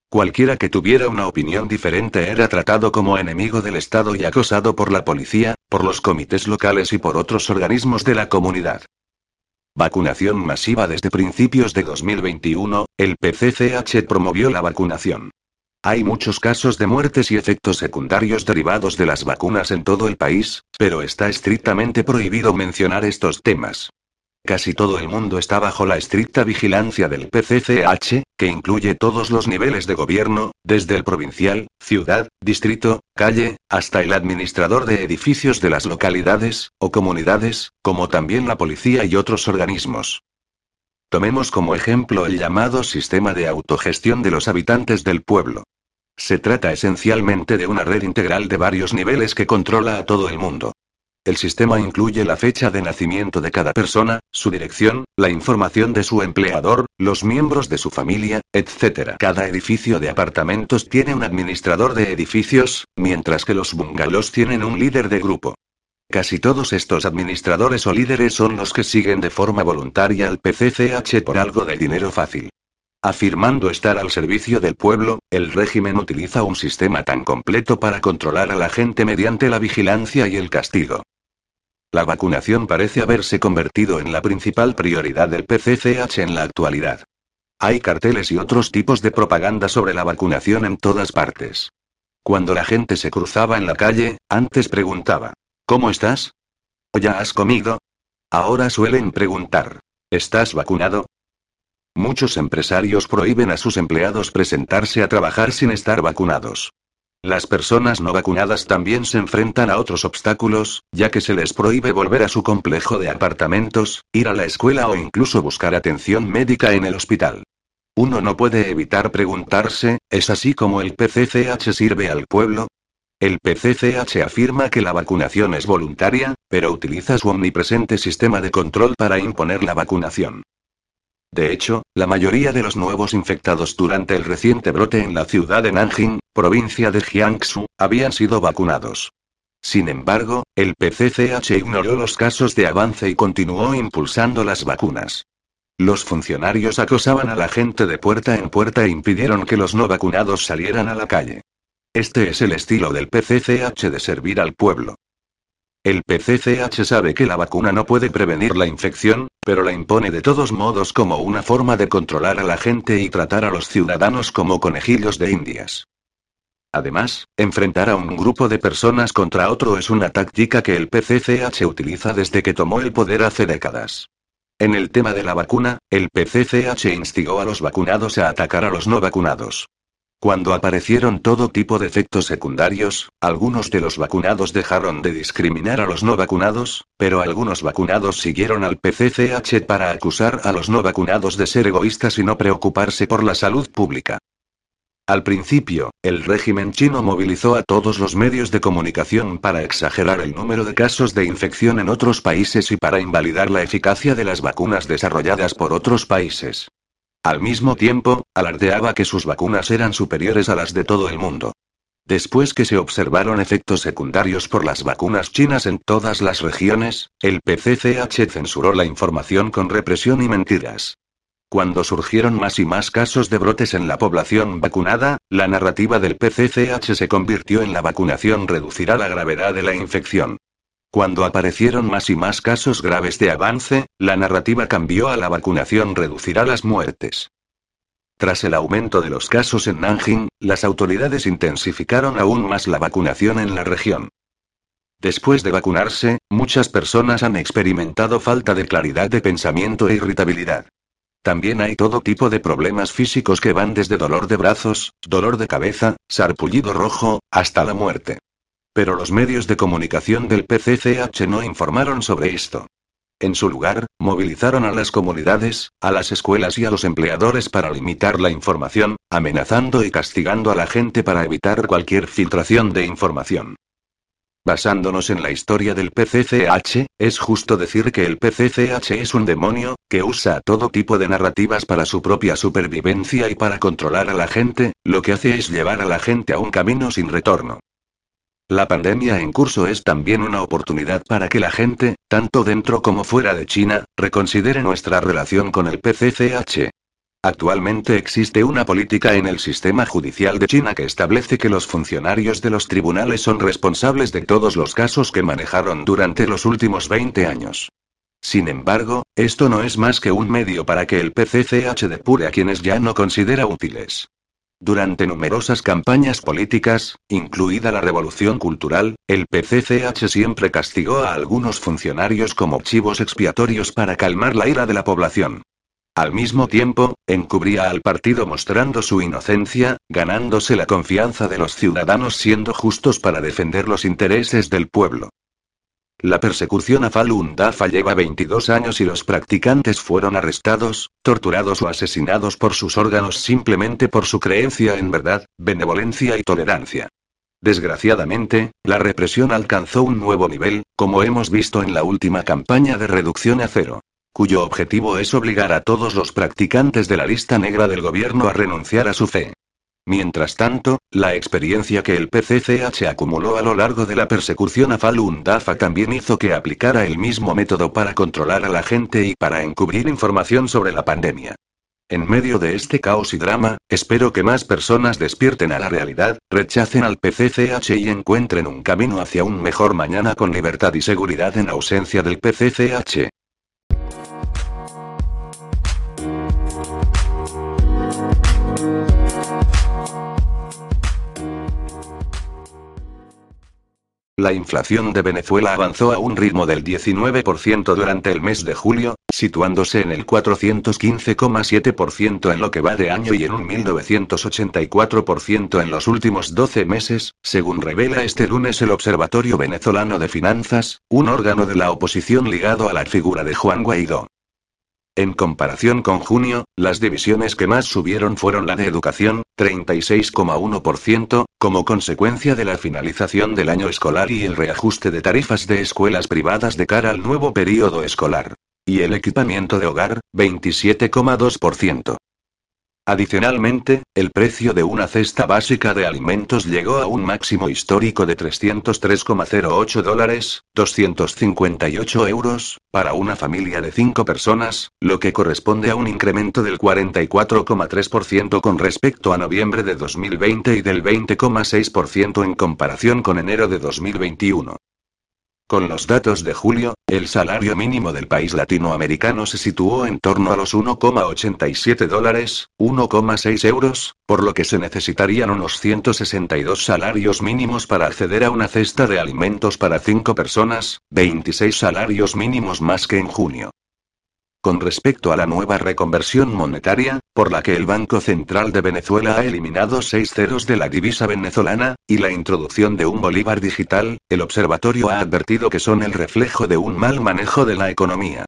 Cualquiera que tuviera una opinión diferente era tratado como enemigo del Estado y acosado por la policía, por los comités locales y por otros organismos de la comunidad. Vacunación masiva desde principios de 2021, el PCCH promovió la vacunación. Hay muchos casos de muertes y efectos secundarios derivados de las vacunas en todo el país, pero está estrictamente prohibido mencionar estos temas. Casi todo el mundo está bajo la estricta vigilancia del PCCH, que incluye todos los niveles de gobierno, desde el provincial, ciudad, distrito, calle, hasta el administrador de edificios de las localidades, o comunidades, como también la policía y otros organismos. Tomemos como ejemplo el llamado sistema de autogestión de los habitantes del pueblo. Se trata esencialmente de una red integral de varios niveles que controla a todo el mundo. El sistema incluye la fecha de nacimiento de cada persona, su dirección, la información de su empleador, los miembros de su familia, etc. Cada edificio de apartamentos tiene un administrador de edificios, mientras que los bungalows tienen un líder de grupo. Casi todos estos administradores o líderes son los que siguen de forma voluntaria al PCCH por algo de dinero fácil. Afirmando estar al servicio del pueblo, el régimen utiliza un sistema tan completo para controlar a la gente mediante la vigilancia y el castigo. La vacunación parece haberse convertido en la principal prioridad del PCCH en la actualidad. Hay carteles y otros tipos de propaganda sobre la vacunación en todas partes. Cuando la gente se cruzaba en la calle, antes preguntaba, ¿Cómo estás? ¿O ya has comido? Ahora suelen preguntar, ¿estás vacunado? Muchos empresarios prohíben a sus empleados presentarse a trabajar sin estar vacunados. Las personas no vacunadas también se enfrentan a otros obstáculos, ya que se les prohíbe volver a su complejo de apartamentos, ir a la escuela o incluso buscar atención médica en el hospital. Uno no puede evitar preguntarse, ¿es así como el PCCH sirve al pueblo? El PCCH afirma que la vacunación es voluntaria, pero utiliza su omnipresente sistema de control para imponer la vacunación. De hecho, la mayoría de los nuevos infectados durante el reciente brote en la ciudad de Nanjing, provincia de Jiangsu, habían sido vacunados. Sin embargo, el PCCH ignoró los casos de avance y continuó impulsando las vacunas. Los funcionarios acosaban a la gente de puerta en puerta e impidieron que los no vacunados salieran a la calle. Este es el estilo del PCCH de servir al pueblo. El PCCH sabe que la vacuna no puede prevenir la infección, pero la impone de todos modos como una forma de controlar a la gente y tratar a los ciudadanos como conejillos de indias. Además, enfrentar a un grupo de personas contra otro es una táctica que el PCCH utiliza desde que tomó el poder hace décadas. En el tema de la vacuna, el PCCH instigó a los vacunados a atacar a los no vacunados. Cuando aparecieron todo tipo de efectos secundarios, algunos de los vacunados dejaron de discriminar a los no vacunados, pero algunos vacunados siguieron al PCCH para acusar a los no vacunados de ser egoístas y no preocuparse por la salud pública. Al principio, el régimen chino movilizó a todos los medios de comunicación para exagerar el número de casos de infección en otros países y para invalidar la eficacia de las vacunas desarrolladas por otros países. Al mismo tiempo, alardeaba que sus vacunas eran superiores a las de todo el mundo. Después que se observaron efectos secundarios por las vacunas chinas en todas las regiones, el PCCH censuró la información con represión y mentiras. Cuando surgieron más y más casos de brotes en la población vacunada, la narrativa del PCCH se convirtió en la vacunación reducirá la gravedad de la infección. Cuando aparecieron más y más casos graves de avance, la narrativa cambió a la vacunación reducirá las muertes. Tras el aumento de los casos en Nanjing, las autoridades intensificaron aún más la vacunación en la región. Después de vacunarse, muchas personas han experimentado falta de claridad de pensamiento e irritabilidad. También hay todo tipo de problemas físicos que van desde dolor de brazos, dolor de cabeza, sarpullido rojo, hasta la muerte. Pero los medios de comunicación del PCCH no informaron sobre esto. En su lugar, movilizaron a las comunidades, a las escuelas y a los empleadores para limitar la información, amenazando y castigando a la gente para evitar cualquier filtración de información. Basándonos en la historia del PCCH, es justo decir que el PCCH es un demonio, que usa todo tipo de narrativas para su propia supervivencia y para controlar a la gente, lo que hace es llevar a la gente a un camino sin retorno. La pandemia en curso es también una oportunidad para que la gente, tanto dentro como fuera de China, reconsidere nuestra relación con el PCCH. Actualmente existe una política en el sistema judicial de China que establece que los funcionarios de los tribunales son responsables de todos los casos que manejaron durante los últimos 20 años. Sin embargo, esto no es más que un medio para que el PCCH depure a quienes ya no considera útiles. Durante numerosas campañas políticas, incluida la Revolución Cultural, el PCCH siempre castigó a algunos funcionarios como chivos expiatorios para calmar la ira de la población. Al mismo tiempo, encubría al partido mostrando su inocencia, ganándose la confianza de los ciudadanos siendo justos para defender los intereses del pueblo. La persecución a Falun Dafa lleva 22 años y los practicantes fueron arrestados, torturados o asesinados por sus órganos simplemente por su creencia en verdad, benevolencia y tolerancia. Desgraciadamente, la represión alcanzó un nuevo nivel, como hemos visto en la última campaña de reducción a cero cuyo objetivo es obligar a todos los practicantes de la lista negra del gobierno a renunciar a su fe. Mientras tanto, la experiencia que el PCCH acumuló a lo largo de la persecución a Falun Dafa también hizo que aplicara el mismo método para controlar a la gente y para encubrir información sobre la pandemia. En medio de este caos y drama, espero que más personas despierten a la realidad, rechacen al PCCH y encuentren un camino hacia un mejor mañana con libertad y seguridad en ausencia del PCCH. La inflación de Venezuela avanzó a un ritmo del 19% durante el mes de julio, situándose en el 415,7% en lo que va de año y en un 1984% en los últimos 12 meses, según revela este lunes el Observatorio Venezolano de Finanzas, un órgano de la oposición ligado a la figura de Juan Guaidó. En comparación con junio, las divisiones que más subieron fueron la de educación, 36,1%, como consecuencia de la finalización del año escolar y el reajuste de tarifas de escuelas privadas de cara al nuevo período escolar. Y el equipamiento de hogar, 27,2%. Adicionalmente, el precio de una cesta básica de alimentos llegó a un máximo histórico de 303,08 dólares, 258 euros, para una familia de 5 personas, lo que corresponde a un incremento del 44,3% con respecto a noviembre de 2020 y del 20,6% en comparación con enero de 2021. Con los datos de julio, el salario mínimo del país latinoamericano se situó en torno a los 1,87 dólares, 1,6 euros, por lo que se necesitarían unos 162 salarios mínimos para acceder a una cesta de alimentos para 5 personas, 26 salarios mínimos más que en junio. Con respecto a la nueva reconversión monetaria, por la que el Banco Central de Venezuela ha eliminado seis ceros de la divisa venezolana, y la introducción de un bolívar digital, el observatorio ha advertido que son el reflejo de un mal manejo de la economía.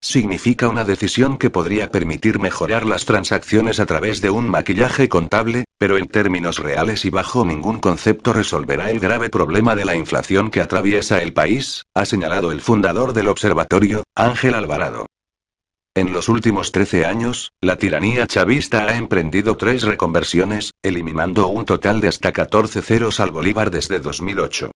Significa una decisión que podría permitir mejorar las transacciones a través de un maquillaje contable, pero en términos reales y bajo ningún concepto resolverá el grave problema de la inflación que atraviesa el país, ha señalado el fundador del observatorio, Ángel Alvarado. En los últimos 13 años, la tiranía chavista ha emprendido tres reconversiones, eliminando un total de hasta 14 ceros al bolívar desde 2008.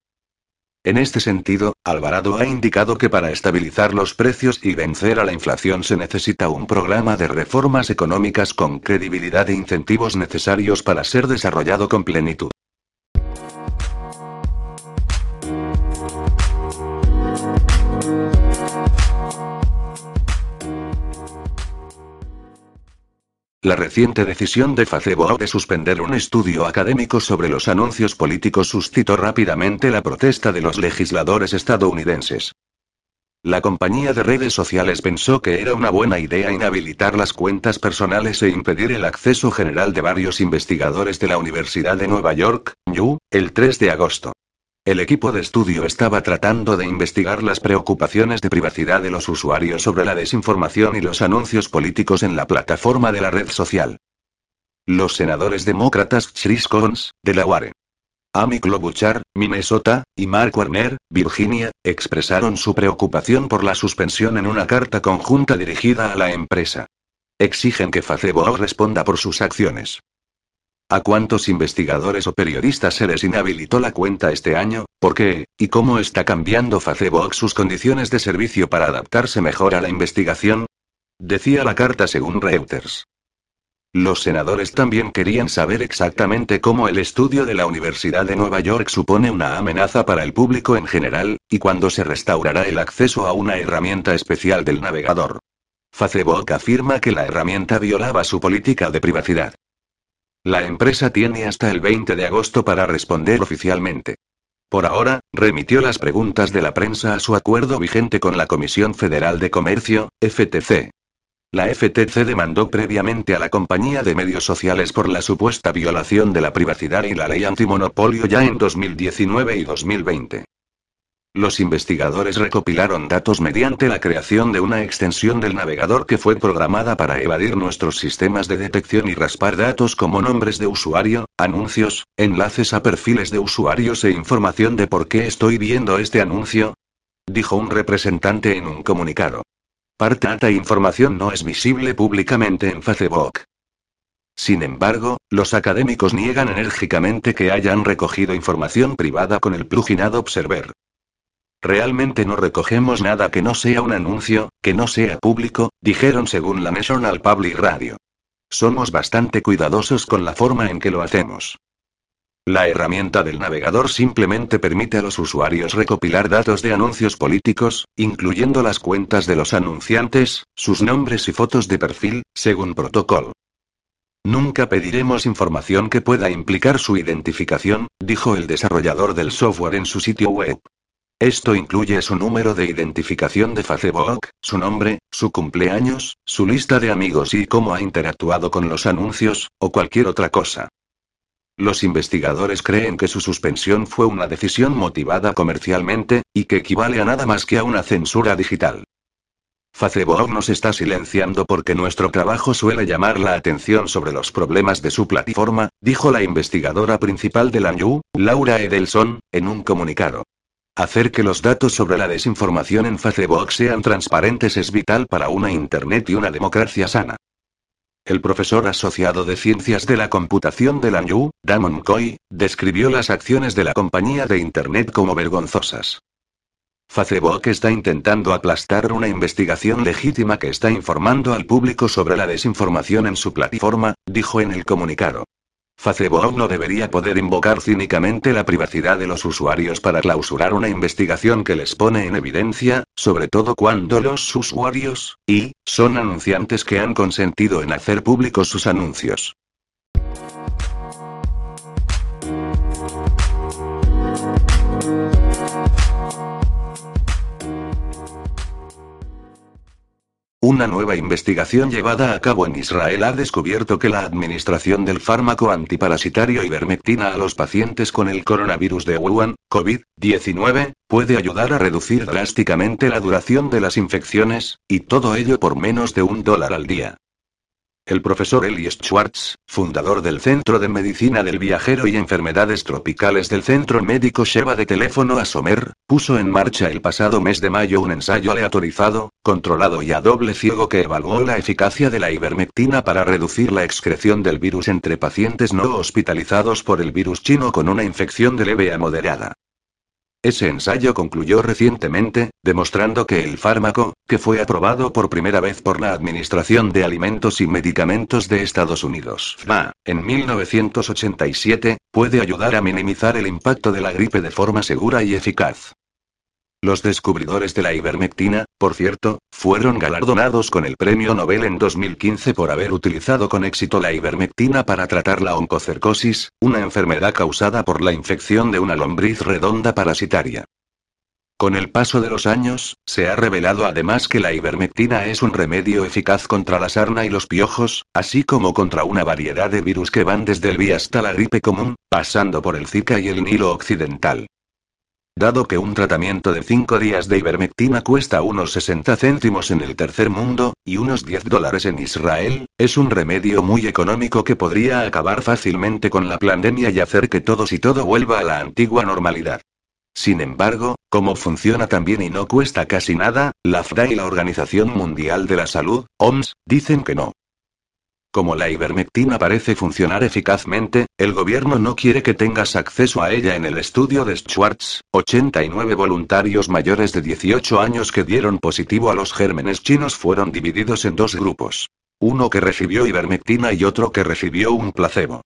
En este sentido, Alvarado ha indicado que para estabilizar los precios y vencer a la inflación se necesita un programa de reformas económicas con credibilidad e incentivos necesarios para ser desarrollado con plenitud. La reciente decisión de Facebook de suspender un estudio académico sobre los anuncios políticos suscitó rápidamente la protesta de los legisladores estadounidenses. La compañía de redes sociales pensó que era una buena idea inhabilitar las cuentas personales e impedir el acceso general de varios investigadores de la Universidad de Nueva York, U, el 3 de agosto. El equipo de estudio estaba tratando de investigar las preocupaciones de privacidad de los usuarios sobre la desinformación y los anuncios políticos en la plataforma de la red social. Los senadores demócratas Chris Coons, Delaware, Amy Klobuchar, Minnesota, y Mark Warner, Virginia, expresaron su preocupación por la suspensión en una carta conjunta dirigida a la empresa. Exigen que Facebook responda por sus acciones. ¿A cuántos investigadores o periodistas se les inhabilitó la cuenta este año? ¿Por qué? ¿Y cómo está cambiando Facebook sus condiciones de servicio para adaptarse mejor a la investigación? Decía la carta según Reuters. Los senadores también querían saber exactamente cómo el estudio de la Universidad de Nueva York supone una amenaza para el público en general, y cuándo se restaurará el acceso a una herramienta especial del navegador. Facebook afirma que la herramienta violaba su política de privacidad. La empresa tiene hasta el 20 de agosto para responder oficialmente. Por ahora, remitió las preguntas de la prensa a su acuerdo vigente con la Comisión Federal de Comercio, FTC. La FTC demandó previamente a la compañía de medios sociales por la supuesta violación de la privacidad y la ley antimonopolio ya en 2019 y 2020. Los investigadores recopilaron datos mediante la creación de una extensión del navegador que fue programada para evadir nuestros sistemas de detección y raspar datos como nombres de usuario, anuncios, enlaces a perfiles de usuarios e información de por qué estoy viendo este anuncio, dijo un representante en un comunicado. Parte alta información no es visible públicamente en Facebook. Sin embargo, los académicos niegan enérgicamente que hayan recogido información privada con el plugin Ad Observer. Realmente no recogemos nada que no sea un anuncio, que no sea público, dijeron según la National Public Radio. Somos bastante cuidadosos con la forma en que lo hacemos. La herramienta del navegador simplemente permite a los usuarios recopilar datos de anuncios políticos, incluyendo las cuentas de los anunciantes, sus nombres y fotos de perfil, según protocolo. Nunca pediremos información que pueda implicar su identificación, dijo el desarrollador del software en su sitio web. Esto incluye su número de identificación de Facebook, su nombre, su cumpleaños, su lista de amigos y cómo ha interactuado con los anuncios, o cualquier otra cosa. Los investigadores creen que su suspensión fue una decisión motivada comercialmente, y que equivale a nada más que a una censura digital. Facebook nos está silenciando porque nuestro trabajo suele llamar la atención sobre los problemas de su plataforma, dijo la investigadora principal de la NU, Laura Edelson, en un comunicado. Hacer que los datos sobre la desinformación en Facebook sean transparentes es vital para una Internet y una democracia sana. El profesor asociado de Ciencias de la Computación de la NU, Damon Coy, describió las acciones de la compañía de Internet como vergonzosas. Facebook está intentando aplastar una investigación legítima que está informando al público sobre la desinformación en su plataforma, dijo en el comunicado. Facebook no debería poder invocar cínicamente la privacidad de los usuarios para clausurar una investigación que les pone en evidencia, sobre todo cuando los usuarios, y, son anunciantes que han consentido en hacer públicos sus anuncios. Una nueva investigación llevada a cabo en Israel ha descubierto que la administración del fármaco antiparasitario ivermectina a los pacientes con el coronavirus de Wuhan, COVID-19, puede ayudar a reducir drásticamente la duración de las infecciones, y todo ello por menos de un dólar al día. El profesor Elias Schwartz, fundador del Centro de Medicina del Viajero y Enfermedades Tropicales del Centro Médico Sheva de Teléfono a Somer, puso en marcha el pasado mes de mayo un ensayo aleatorizado, controlado y a doble ciego que evaluó la eficacia de la ivermectina para reducir la excreción del virus entre pacientes no hospitalizados por el virus chino con una infección de leve a moderada. Ese ensayo concluyó recientemente, demostrando que el fármaco, que fue aprobado por primera vez por la Administración de Alimentos y Medicamentos de Estados Unidos, FMA, en 1987, puede ayudar a minimizar el impacto de la gripe de forma segura y eficaz. Los descubridores de la ivermectina, por cierto, fueron galardonados con el Premio Nobel en 2015 por haber utilizado con éxito la ivermectina para tratar la oncocercosis, una enfermedad causada por la infección de una lombriz redonda parasitaria. Con el paso de los años, se ha revelado además que la ivermectina es un remedio eficaz contra la sarna y los piojos, así como contra una variedad de virus que van desde el VI hasta la gripe común, pasando por el Zika y el Nilo occidental. Dado que un tratamiento de 5 días de ivermectina cuesta unos 60 céntimos en el tercer mundo, y unos 10 dólares en Israel, es un remedio muy económico que podría acabar fácilmente con la pandemia y hacer que todos y todo vuelva a la antigua normalidad. Sin embargo, como funciona tan bien y no cuesta casi nada, la FDA y la Organización Mundial de la Salud, OMS, dicen que no. Como la ivermectina parece funcionar eficazmente, el gobierno no quiere que tengas acceso a ella en el estudio de Schwartz. 89 voluntarios mayores de 18 años que dieron positivo a los gérmenes chinos fueron divididos en dos grupos. Uno que recibió ivermectina y otro que recibió un placebo.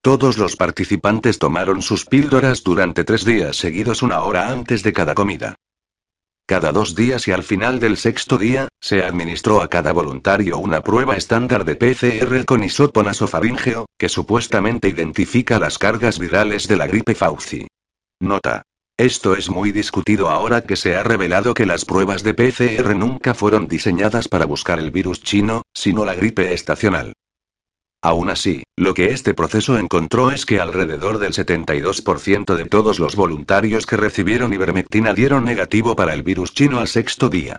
Todos los participantes tomaron sus píldoras durante tres días seguidos una hora antes de cada comida. Cada dos días y al final del sexto día, se administró a cada voluntario una prueba estándar de PCR con hisopo nasofaríngeo, que supuestamente identifica las cargas virales de la gripe Fauci. Nota. Esto es muy discutido ahora que se ha revelado que las pruebas de PCR nunca fueron diseñadas para buscar el virus chino, sino la gripe estacional. Aún así, lo que este proceso encontró es que alrededor del 72% de todos los voluntarios que recibieron ivermectina dieron negativo para el virus chino al sexto día.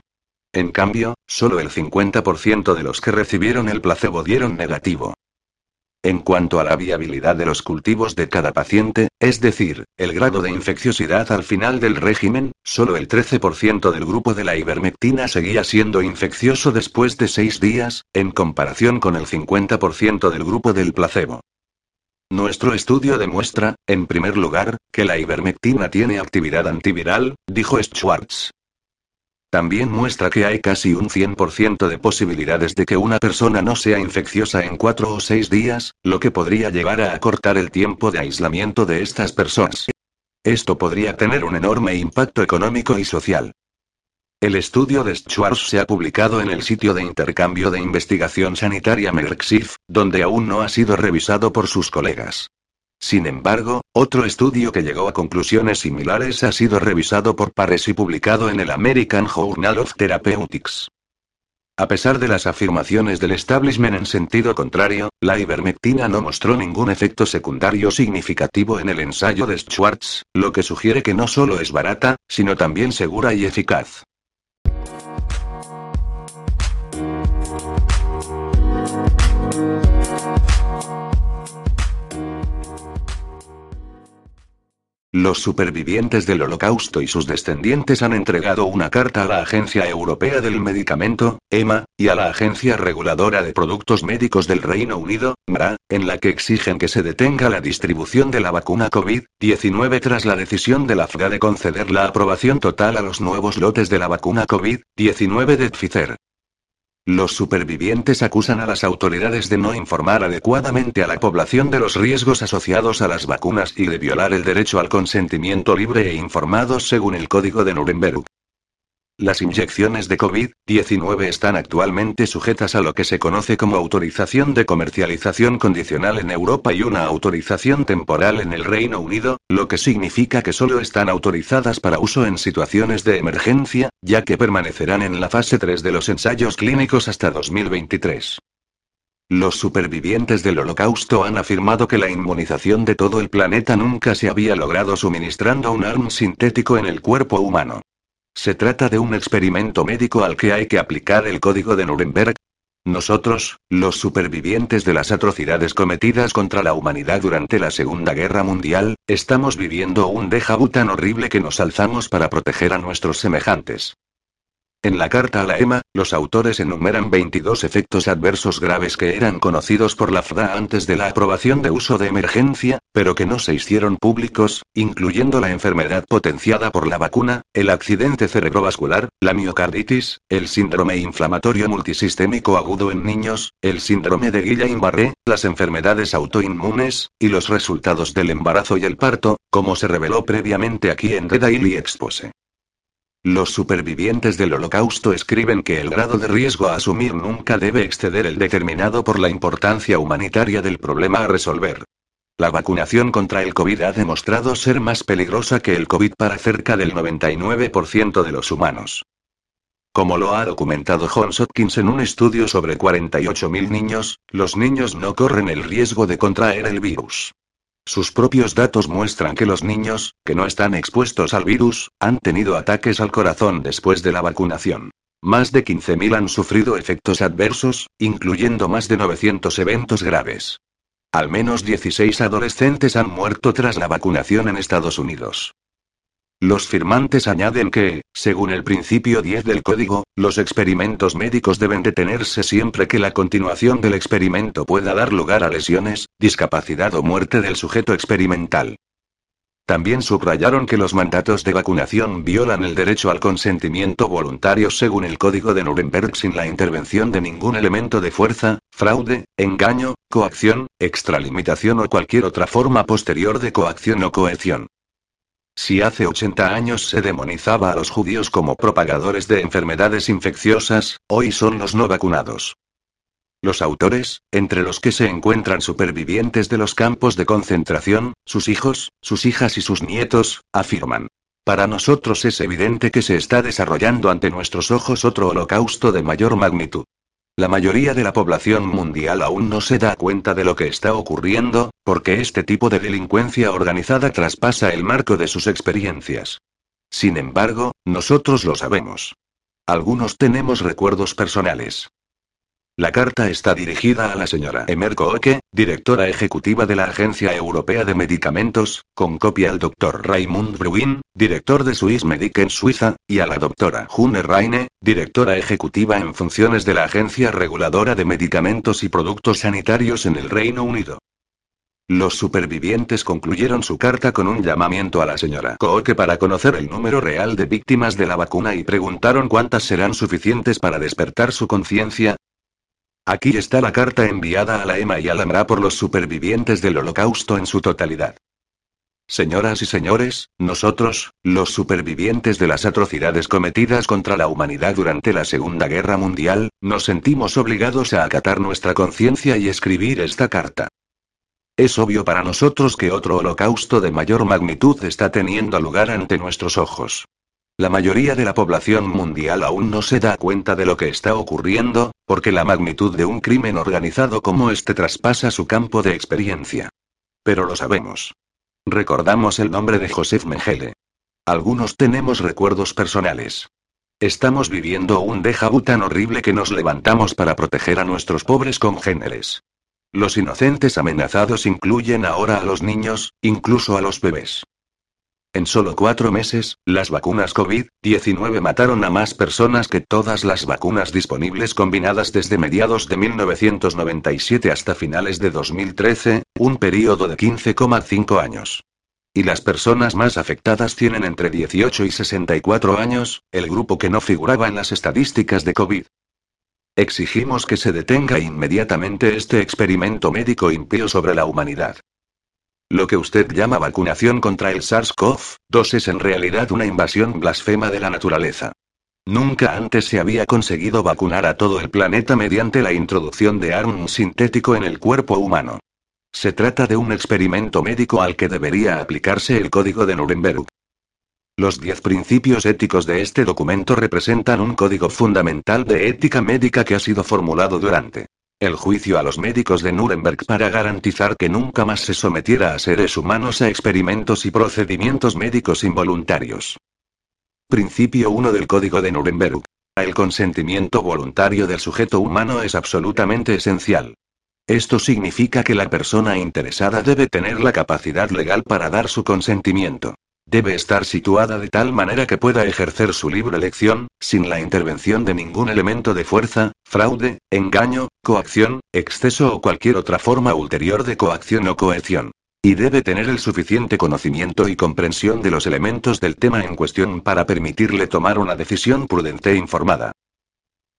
En cambio, solo el 50% de los que recibieron el placebo dieron negativo. En cuanto a la viabilidad de los cultivos de cada paciente, es decir, el grado de infecciosidad al final del régimen, solo el 13% del grupo de la ivermectina seguía siendo infeccioso después de seis días, en comparación con el 50% del grupo del placebo. Nuestro estudio demuestra, en primer lugar, que la ivermectina tiene actividad antiviral, dijo Schwartz. También muestra que hay casi un 100% de posibilidades de que una persona no sea infecciosa en cuatro o seis días, lo que podría llevar a acortar el tiempo de aislamiento de estas personas. Esto podría tener un enorme impacto económico y social. El estudio de Schwartz se ha publicado en el sitio de intercambio de investigación sanitaria Mercksif, donde aún no ha sido revisado por sus colegas. Sin embargo, otro estudio que llegó a conclusiones similares ha sido revisado por pares y publicado en el American Journal of Therapeutics. A pesar de las afirmaciones del establishment en sentido contrario, la ivermectina no mostró ningún efecto secundario significativo en el ensayo de Schwartz, lo que sugiere que no solo es barata, sino también segura y eficaz. Los supervivientes del Holocausto y sus descendientes han entregado una carta a la Agencia Europea del Medicamento, EMA, y a la Agencia Reguladora de Productos Médicos del Reino Unido, MRA, en la que exigen que se detenga la distribución de la vacuna COVID-19 tras la decisión de la FDA de conceder la aprobación total a los nuevos lotes de la vacuna COVID-19 de Pfizer. Los supervivientes acusan a las autoridades de no informar adecuadamente a la población de los riesgos asociados a las vacunas y de violar el derecho al consentimiento libre e informado según el Código de Nuremberg. Las inyecciones de COVID-19 están actualmente sujetas a lo que se conoce como autorización de comercialización condicional en Europa y una autorización temporal en el Reino Unido, lo que significa que solo están autorizadas para uso en situaciones de emergencia, ya que permanecerán en la fase 3 de los ensayos clínicos hasta 2023. Los supervivientes del holocausto han afirmado que la inmunización de todo el planeta nunca se había logrado suministrando un arm sintético en el cuerpo humano. Se trata de un experimento médico al que hay que aplicar el código de Nuremberg. Nosotros, los supervivientes de las atrocidades cometidas contra la humanidad durante la Segunda Guerra Mundial, estamos viviendo un déjà tan horrible que nos alzamos para proteger a nuestros semejantes. En la carta a la EMA, los autores enumeran 22 efectos adversos graves que eran conocidos por la FDA antes de la aprobación de uso de emergencia, pero que no se hicieron públicos, incluyendo la enfermedad potenciada por la vacuna, el accidente cerebrovascular, la miocarditis, el síndrome inflamatorio multisistémico agudo en niños, el síndrome de Guillain-Barré, las enfermedades autoinmunes, y los resultados del embarazo y el parto, como se reveló previamente aquí en Red Daily Expose. Los supervivientes del holocausto escriben que el grado de riesgo a asumir nunca debe exceder el determinado por la importancia humanitaria del problema a resolver. La vacunación contra el COVID ha demostrado ser más peligrosa que el COVID para cerca del 99% de los humanos. Como lo ha documentado Johns Hopkins en un estudio sobre 48.000 niños, los niños no corren el riesgo de contraer el virus. Sus propios datos muestran que los niños, que no están expuestos al virus, han tenido ataques al corazón después de la vacunación. Más de 15.000 han sufrido efectos adversos, incluyendo más de 900 eventos graves. Al menos 16 adolescentes han muerto tras la vacunación en Estados Unidos. Los firmantes añaden que, según el principio 10 del código, los experimentos médicos deben detenerse siempre que la continuación del experimento pueda dar lugar a lesiones, discapacidad o muerte del sujeto experimental. También subrayaron que los mandatos de vacunación violan el derecho al consentimiento voluntario según el Código de Nuremberg sin la intervención de ningún elemento de fuerza, fraude, engaño, coacción, extralimitación o cualquier otra forma posterior de coacción o coerción. Si hace 80 años se demonizaba a los judíos como propagadores de enfermedades infecciosas, hoy son los no vacunados. Los autores, entre los que se encuentran supervivientes de los campos de concentración, sus hijos, sus hijas y sus nietos, afirman. Para nosotros es evidente que se está desarrollando ante nuestros ojos otro holocausto de mayor magnitud. La mayoría de la población mundial aún no se da cuenta de lo que está ocurriendo, porque este tipo de delincuencia organizada traspasa el marco de sus experiencias. Sin embargo, nosotros lo sabemos. Algunos tenemos recuerdos personales. La carta está dirigida a la señora Emer Oke, directora ejecutiva de la Agencia Europea de Medicamentos, con copia al doctor Raimund Bruin, director de Swiss Medic en Suiza, y a la doctora June Reine, directora ejecutiva en funciones de la Agencia Reguladora de Medicamentos y Productos Sanitarios en el Reino Unido. Los supervivientes concluyeron su carta con un llamamiento a la señora Kooke para conocer el número real de víctimas de la vacuna y preguntaron cuántas serán suficientes para despertar su conciencia, Aquí está la carta enviada a la EMA y a la MRA por los supervivientes del Holocausto en su totalidad. Señoras y señores, nosotros, los supervivientes de las atrocidades cometidas contra la humanidad durante la Segunda Guerra Mundial, nos sentimos obligados a acatar nuestra conciencia y escribir esta carta. Es obvio para nosotros que otro holocausto de mayor magnitud está teniendo lugar ante nuestros ojos. La mayoría de la población mundial aún no se da cuenta de lo que está ocurriendo, porque la magnitud de un crimen organizado como este traspasa su campo de experiencia. Pero lo sabemos. Recordamos el nombre de Joseph Mengele. Algunos tenemos recuerdos personales. Estamos viviendo un déjà vu tan horrible que nos levantamos para proteger a nuestros pobres congéneres. Los inocentes amenazados incluyen ahora a los niños, incluso a los bebés. En solo cuatro meses, las vacunas COVID-19 mataron a más personas que todas las vacunas disponibles combinadas desde mediados de 1997 hasta finales de 2013, un periodo de 15,5 años. Y las personas más afectadas tienen entre 18 y 64 años, el grupo que no figuraba en las estadísticas de COVID. Exigimos que se detenga inmediatamente este experimento médico impío sobre la humanidad. Lo que usted llama vacunación contra el SARS-CoV-2 es en realidad una invasión blasfema de la naturaleza. Nunca antes se había conseguido vacunar a todo el planeta mediante la introducción de ARN sintético en el cuerpo humano. Se trata de un experimento médico al que debería aplicarse el Código de Nuremberg. Los diez principios éticos de este documento representan un código fundamental de ética médica que ha sido formulado durante el juicio a los médicos de Nuremberg para garantizar que nunca más se sometiera a seres humanos a experimentos y procedimientos médicos involuntarios. Principio 1 del Código de Nuremberg. El consentimiento voluntario del sujeto humano es absolutamente esencial. Esto significa que la persona interesada debe tener la capacidad legal para dar su consentimiento. Debe estar situada de tal manera que pueda ejercer su libre elección, sin la intervención de ningún elemento de fuerza, fraude, engaño, coacción, exceso o cualquier otra forma ulterior de coacción o coerción. Y debe tener el suficiente conocimiento y comprensión de los elementos del tema en cuestión para permitirle tomar una decisión prudente e informada.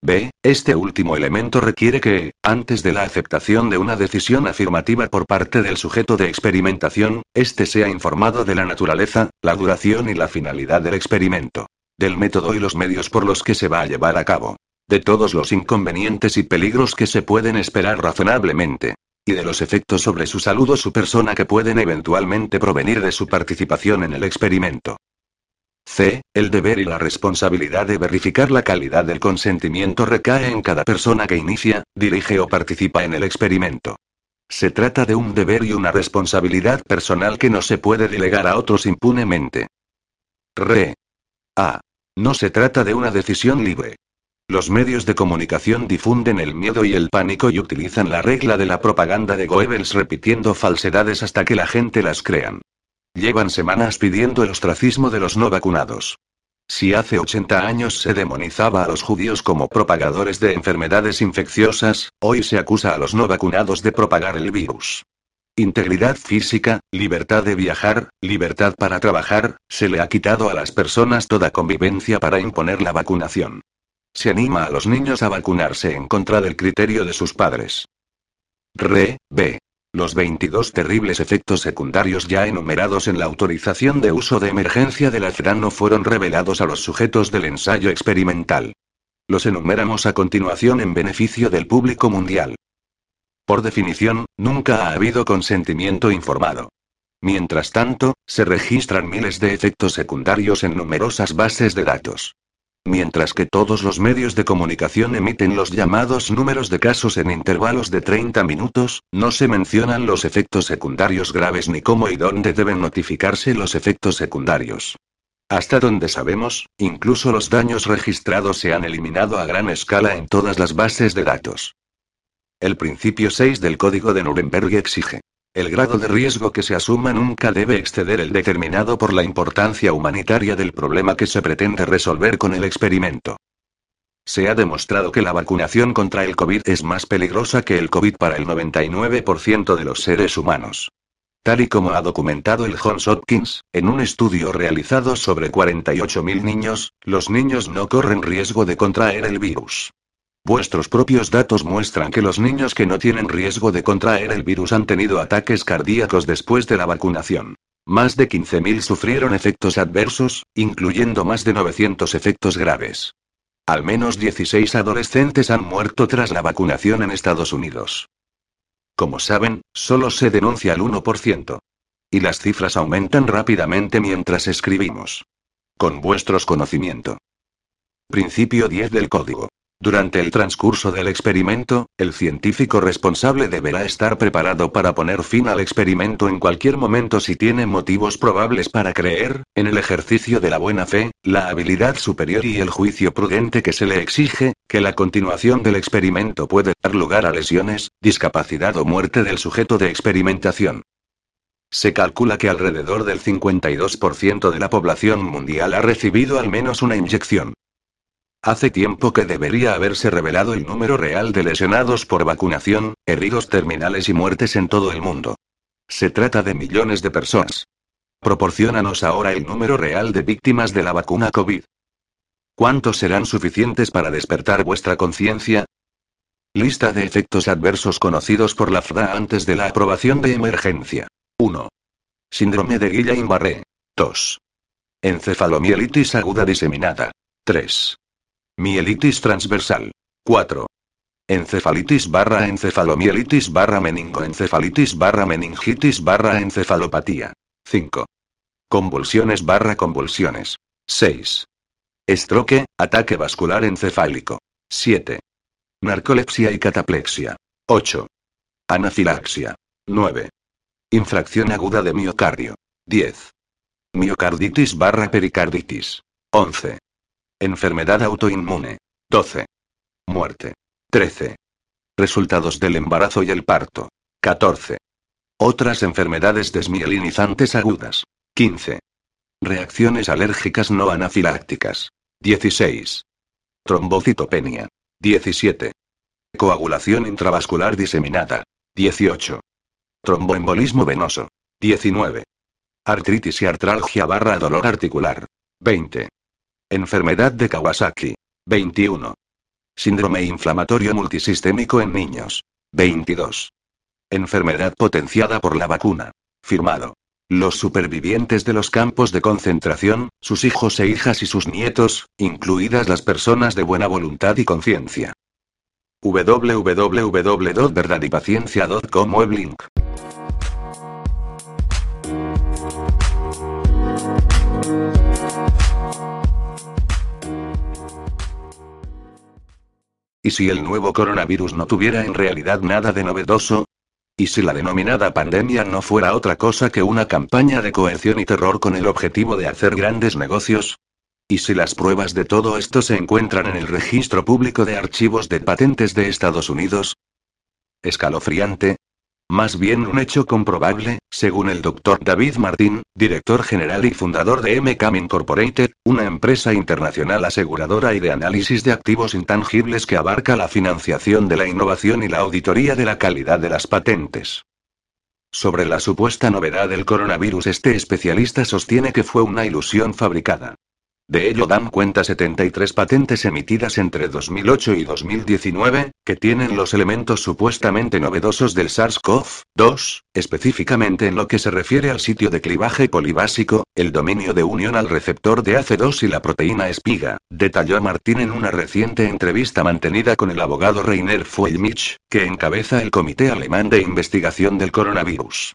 B. Este último elemento requiere que, antes de la aceptación de una decisión afirmativa por parte del sujeto de experimentación, éste sea informado de la naturaleza, la duración y la finalidad del experimento, del método y los medios por los que se va a llevar a cabo, de todos los inconvenientes y peligros que se pueden esperar razonablemente, y de los efectos sobre su salud o su persona que pueden eventualmente provenir de su participación en el experimento. C. El deber y la responsabilidad de verificar la calidad del consentimiento recae en cada persona que inicia, dirige o participa en el experimento. Se trata de un deber y una responsabilidad personal que no se puede delegar a otros impunemente. Re. A. No se trata de una decisión libre. Los medios de comunicación difunden el miedo y el pánico y utilizan la regla de la propaganda de Goebbels repitiendo falsedades hasta que la gente las crean. Llevan semanas pidiendo el ostracismo de los no vacunados. Si hace 80 años se demonizaba a los judíos como propagadores de enfermedades infecciosas, hoy se acusa a los no vacunados de propagar el virus. Integridad física, libertad de viajar, libertad para trabajar, se le ha quitado a las personas toda convivencia para imponer la vacunación. Se anima a los niños a vacunarse en contra del criterio de sus padres. Re, B. Los 22 terribles efectos secundarios ya enumerados en la autorización de uso de emergencia de la no fueron revelados a los sujetos del ensayo experimental. Los enumeramos a continuación en beneficio del público mundial. Por definición, nunca ha habido consentimiento informado. Mientras tanto, se registran miles de efectos secundarios en numerosas bases de datos. Mientras que todos los medios de comunicación emiten los llamados números de casos en intervalos de 30 minutos, no se mencionan los efectos secundarios graves ni cómo y dónde deben notificarse los efectos secundarios. Hasta donde sabemos, incluso los daños registrados se han eliminado a gran escala en todas las bases de datos. El principio 6 del Código de Nuremberg exige el grado de riesgo que se asuma nunca debe exceder el determinado por la importancia humanitaria del problema que se pretende resolver con el experimento. Se ha demostrado que la vacunación contra el COVID es más peligrosa que el COVID para el 99% de los seres humanos. Tal y como ha documentado el Johns Hopkins, en un estudio realizado sobre 48.000 niños, los niños no corren riesgo de contraer el virus. Vuestros propios datos muestran que los niños que no tienen riesgo de contraer el virus han tenido ataques cardíacos después de la vacunación. Más de 15.000 sufrieron efectos adversos, incluyendo más de 900 efectos graves. Al menos 16 adolescentes han muerto tras la vacunación en Estados Unidos. Como saben, solo se denuncia el 1%. Y las cifras aumentan rápidamente mientras escribimos. Con vuestros conocimiento. Principio 10 del código. Durante el transcurso del experimento, el científico responsable deberá estar preparado para poner fin al experimento en cualquier momento si tiene motivos probables para creer, en el ejercicio de la buena fe, la habilidad superior y el juicio prudente que se le exige, que la continuación del experimento puede dar lugar a lesiones, discapacidad o muerte del sujeto de experimentación. Se calcula que alrededor del 52% de la población mundial ha recibido al menos una inyección. Hace tiempo que debería haberse revelado el número real de lesionados por vacunación, heridos terminales y muertes en todo el mundo. Se trata de millones de personas. Proporciónanos ahora el número real de víctimas de la vacuna COVID. ¿Cuántos serán suficientes para despertar vuestra conciencia? Lista de efectos adversos conocidos por la FDA antes de la aprobación de emergencia. 1. Síndrome de Guillain-Barré. 2. Encefalomielitis aguda diseminada. 3. Mielitis transversal. 4. Encefalitis barra encefalomielitis barra meningoencefalitis barra meningitis barra encefalopatía. 5. Convulsiones barra convulsiones. 6. Estroque, ataque vascular encefálico. 7. Narcolepsia y cataplexia. 8. Anafilaxia. 9. Infracción aguda de miocardio. 10. Miocarditis barra pericarditis. 11. Enfermedad autoinmune. 12. Muerte. 13. Resultados del embarazo y el parto. 14. Otras enfermedades desmielinizantes agudas. 15. Reacciones alérgicas no anafilácticas. 16. Trombocitopenia. 17. Coagulación intravascular diseminada. 18. Tromboembolismo venoso. 19. Artritis y artralgia barra dolor articular. 20. Enfermedad de Kawasaki. 21. Síndrome inflamatorio multisistémico en niños. 22. Enfermedad potenciada por la vacuna. Firmado. Los supervivientes de los campos de concentración, sus hijos e hijas y sus nietos, incluidas las personas de buena voluntad y conciencia. www.verdadypaciencia.com Weblink. ¿Y si el nuevo coronavirus no tuviera en realidad nada de novedoso? ¿Y si la denominada pandemia no fuera otra cosa que una campaña de coerción y terror con el objetivo de hacer grandes negocios? ¿Y si las pruebas de todo esto se encuentran en el registro público de archivos de patentes de Estados Unidos? Escalofriante, más bien un hecho comprobable, según el Dr. David Martín, director general y fundador de MCAM Incorporated, una empresa internacional aseguradora y de análisis de activos intangibles que abarca la financiación de la innovación y la auditoría de la calidad de las patentes. Sobre la supuesta novedad del coronavirus, este especialista sostiene que fue una ilusión fabricada. De ello dan cuenta 73 patentes emitidas entre 2008 y 2019, que tienen los elementos supuestamente novedosos del SARS-CoV-2, específicamente en lo que se refiere al sitio de clivaje polibásico, el dominio de unión al receptor de AC2 y la proteína espiga, detalló Martín en una reciente entrevista mantenida con el abogado Rainer Fuellmich, que encabeza el Comité Alemán de Investigación del Coronavirus.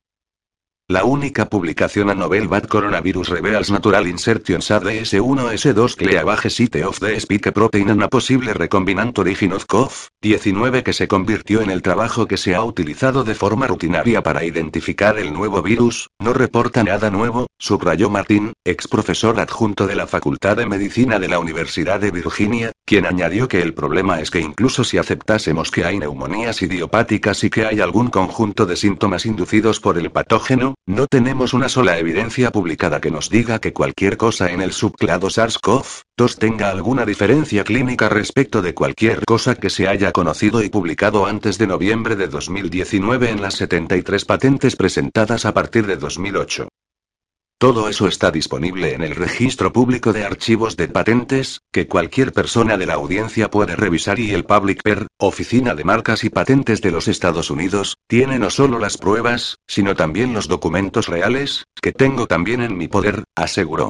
La única publicación a novel Bad Coronavirus Reveals Natural Insertion SADS1S2 Cleavage Site of the Spike Protein and a Possible Recombinant Origin of COV-19 que se convirtió en el trabajo que se ha utilizado de forma rutinaria para identificar el nuevo virus, no reporta nada nuevo, subrayó Martín, ex profesor adjunto de la Facultad de Medicina de la Universidad de Virginia, quien añadió que el problema es que incluso si aceptásemos que hay neumonías idiopáticas y que hay algún conjunto de síntomas inducidos por el patógeno, no tenemos una sola evidencia publicada que nos diga que cualquier cosa en el subclado SARS-CoV-2 tenga alguna diferencia clínica respecto de cualquier cosa que se haya conocido y publicado antes de noviembre de 2019 en las 73 patentes presentadas a partir de 2008. Todo eso está disponible en el registro público de archivos de patentes, que cualquier persona de la audiencia puede revisar y el Public Per, Oficina de Marcas y Patentes de los Estados Unidos, tiene no solo las pruebas, sino también los documentos reales, que tengo también en mi poder, aseguró.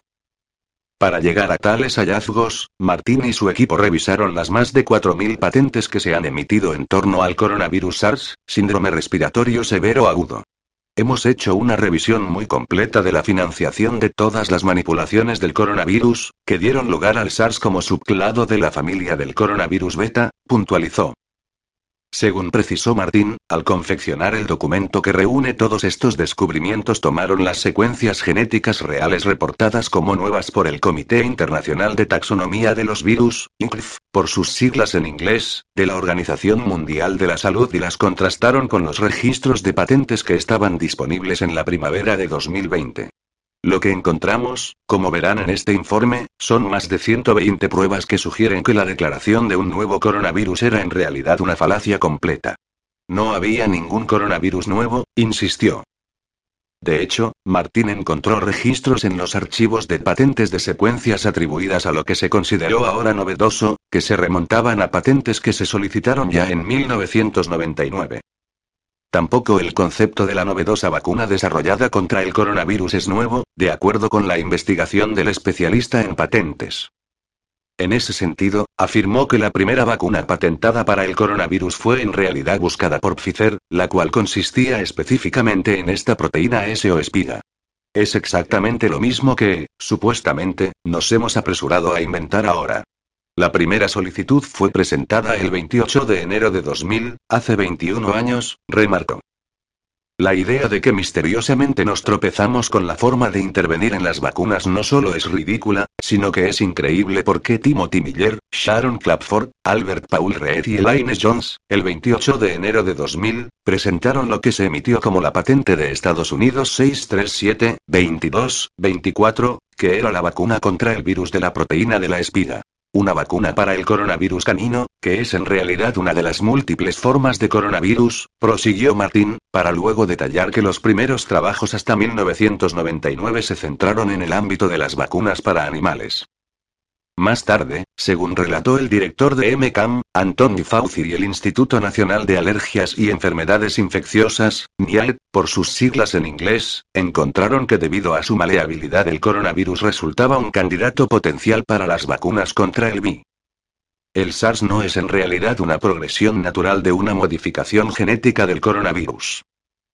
Para llegar a tales hallazgos, Martín y su equipo revisaron las más de 4.000 patentes que se han emitido en torno al coronavirus SARS, síndrome respiratorio severo agudo. Hemos hecho una revisión muy completa de la financiación de todas las manipulaciones del coronavirus, que dieron lugar al SARS como subclado de la familia del coronavirus beta, puntualizó. Según precisó Martín, al confeccionar el documento que reúne todos estos descubrimientos tomaron las secuencias genéticas reales reportadas como nuevas por el Comité Internacional de Taxonomía de los Virus, INCRIF, por sus siglas en inglés, de la Organización Mundial de la Salud y las contrastaron con los registros de patentes que estaban disponibles en la primavera de 2020. Lo que encontramos, como verán en este informe, son más de 120 pruebas que sugieren que la declaración de un nuevo coronavirus era en realidad una falacia completa. No había ningún coronavirus nuevo, insistió. De hecho, Martín encontró registros en los archivos de patentes de secuencias atribuidas a lo que se consideró ahora novedoso, que se remontaban a patentes que se solicitaron ya en 1999. Tampoco el concepto de la novedosa vacuna desarrollada contra el coronavirus es nuevo, de acuerdo con la investigación del especialista en patentes. En ese sentido, afirmó que la primera vacuna patentada para el coronavirus fue en realidad buscada por Pfizer, la cual consistía específicamente en esta proteína S o espiga. Es exactamente lo mismo que, supuestamente, nos hemos apresurado a inventar ahora. La primera solicitud fue presentada el 28 de enero de 2000, hace 21 años, remarcó. La idea de que misteriosamente nos tropezamos con la forma de intervenir en las vacunas no solo es ridícula, sino que es increíble porque Timothy Miller, Sharon Clapford, Albert Paul Reed y Elaine Jones, el 28 de enero de 2000, presentaron lo que se emitió como la patente de Estados Unidos 637-22-24, que era la vacuna contra el virus de la proteína de la espiga. Una vacuna para el coronavirus canino, que es en realidad una de las múltiples formas de coronavirus, prosiguió Martín, para luego detallar que los primeros trabajos hasta 1999 se centraron en el ámbito de las vacunas para animales. Más tarde, según relató el director de MCAM, Anthony Fauci y el Instituto Nacional de Alergias y Enfermedades Infecciosas, NIAID, por sus siglas en inglés, encontraron que debido a su maleabilidad el coronavirus resultaba un candidato potencial para las vacunas contra el VI. El SARS no es en realidad una progresión natural de una modificación genética del coronavirus.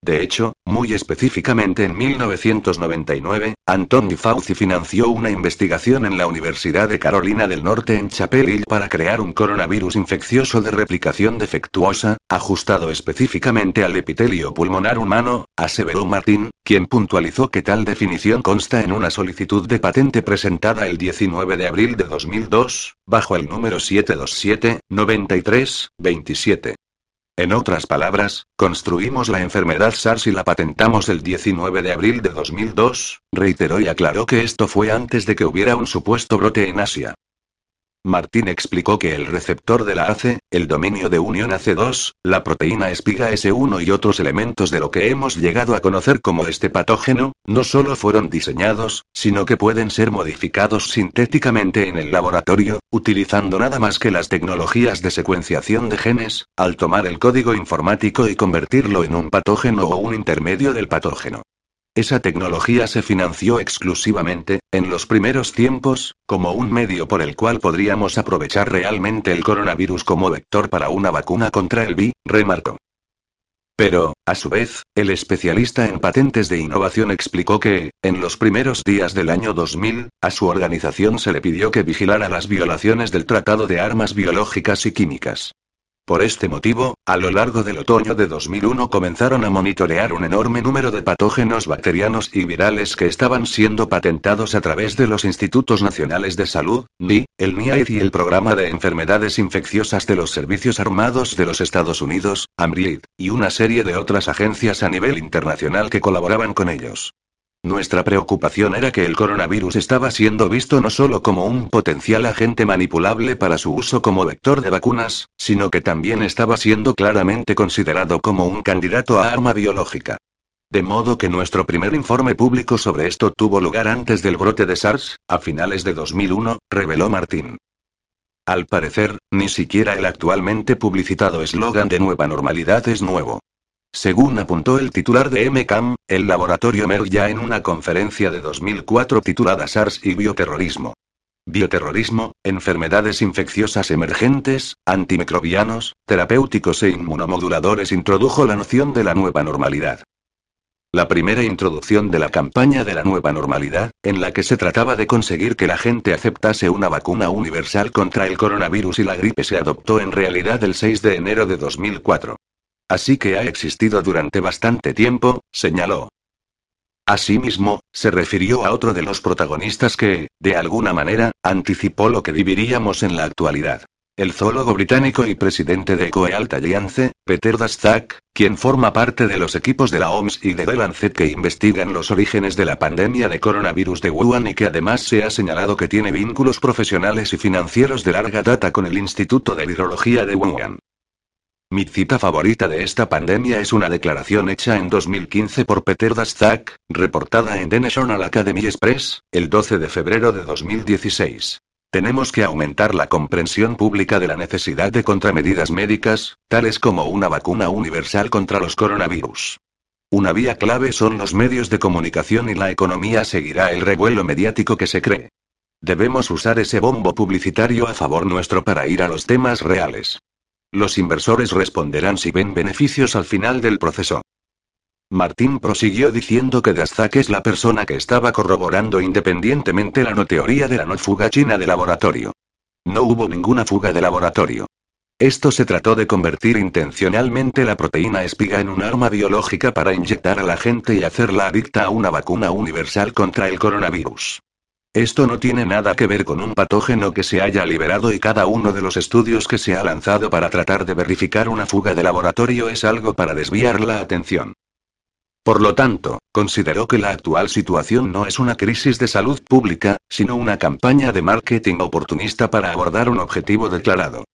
De hecho, muy específicamente en 1999, Anthony Fauci financió una investigación en la Universidad de Carolina del Norte en Chapel Hill para crear un coronavirus infeccioso de replicación defectuosa, ajustado específicamente al epitelio pulmonar humano, aseveró Martín, quien puntualizó que tal definición consta en una solicitud de patente presentada el 19 de abril de 2002, bajo el número 727-93-27. En otras palabras, construimos la enfermedad SARS y la patentamos el 19 de abril de 2002, reiteró y aclaró que esto fue antes de que hubiera un supuesto brote en Asia. Martín explicó que el receptor de la AC, el dominio de unión AC2, la proteína espiga S1 y otros elementos de lo que hemos llegado a conocer como este patógeno, no solo fueron diseñados, sino que pueden ser modificados sintéticamente en el laboratorio, utilizando nada más que las tecnologías de secuenciación de genes, al tomar el código informático y convertirlo en un patógeno o un intermedio del patógeno. Esa tecnología se financió exclusivamente, en los primeros tiempos, como un medio por el cual podríamos aprovechar realmente el coronavirus como vector para una vacuna contra el VI, remarcó. Pero, a su vez, el especialista en patentes de innovación explicó que, en los primeros días del año 2000, a su organización se le pidió que vigilara las violaciones del Tratado de Armas Biológicas y Químicas. Por este motivo, a lo largo del otoño de 2001 comenzaron a monitorear un enorme número de patógenos bacterianos y virales que estaban siendo patentados a través de los Institutos Nacionales de Salud, NI, el NIAID y el Programa de Enfermedades Infecciosas de los Servicios Armados de los Estados Unidos, AMRID, y una serie de otras agencias a nivel internacional que colaboraban con ellos. Nuestra preocupación era que el coronavirus estaba siendo visto no solo como un potencial agente manipulable para su uso como vector de vacunas, sino que también estaba siendo claramente considerado como un candidato a arma biológica. De modo que nuestro primer informe público sobre esto tuvo lugar antes del brote de SARS, a finales de 2001, reveló Martín. Al parecer, ni siquiera el actualmente publicitado eslogan de nueva normalidad es nuevo. Según apuntó el titular de MCAM, el laboratorio Merck ya en una conferencia de 2004 titulada SARS y bioterrorismo. Bioterrorismo, enfermedades infecciosas emergentes, antimicrobianos, terapéuticos e inmunomoduladores introdujo la noción de la nueva normalidad. La primera introducción de la campaña de la nueva normalidad, en la que se trataba de conseguir que la gente aceptase una vacuna universal contra el coronavirus y la gripe, se adoptó en realidad el 6 de enero de 2004. Así que ha existido durante bastante tiempo, señaló. Asimismo, se refirió a otro de los protagonistas que, de alguna manera, anticipó lo que viviríamos en la actualidad. El zoólogo británico y presidente de Ecohealth Alliance, Peter Daszak, quien forma parte de los equipos de la OMS y de The Lancet que investigan los orígenes de la pandemia de coronavirus de Wuhan y que además se ha señalado que tiene vínculos profesionales y financieros de larga data con el Instituto de Virología de Wuhan. Mi cita favorita de esta pandemia es una declaración hecha en 2015 por Peter Daszak, reportada en The National Academy Express, el 12 de febrero de 2016. Tenemos que aumentar la comprensión pública de la necesidad de contramedidas médicas, tales como una vacuna universal contra los coronavirus. Una vía clave son los medios de comunicación y la economía seguirá el revuelo mediático que se cree. Debemos usar ese bombo publicitario a favor nuestro para ir a los temas reales. Los inversores responderán si ven beneficios al final del proceso. Martín prosiguió diciendo que Daszak es la persona que estaba corroborando independientemente la no teoría de la no fuga china de laboratorio. No hubo ninguna fuga de laboratorio. Esto se trató de convertir intencionalmente la proteína espiga en un arma biológica para inyectar a la gente y hacerla adicta a una vacuna universal contra el coronavirus. Esto no tiene nada que ver con un patógeno que se haya liberado y cada uno de los estudios que se ha lanzado para tratar de verificar una fuga de laboratorio es algo para desviar la atención. Por lo tanto, consideró que la actual situación no es una crisis de salud pública, sino una campaña de marketing oportunista para abordar un objetivo declarado.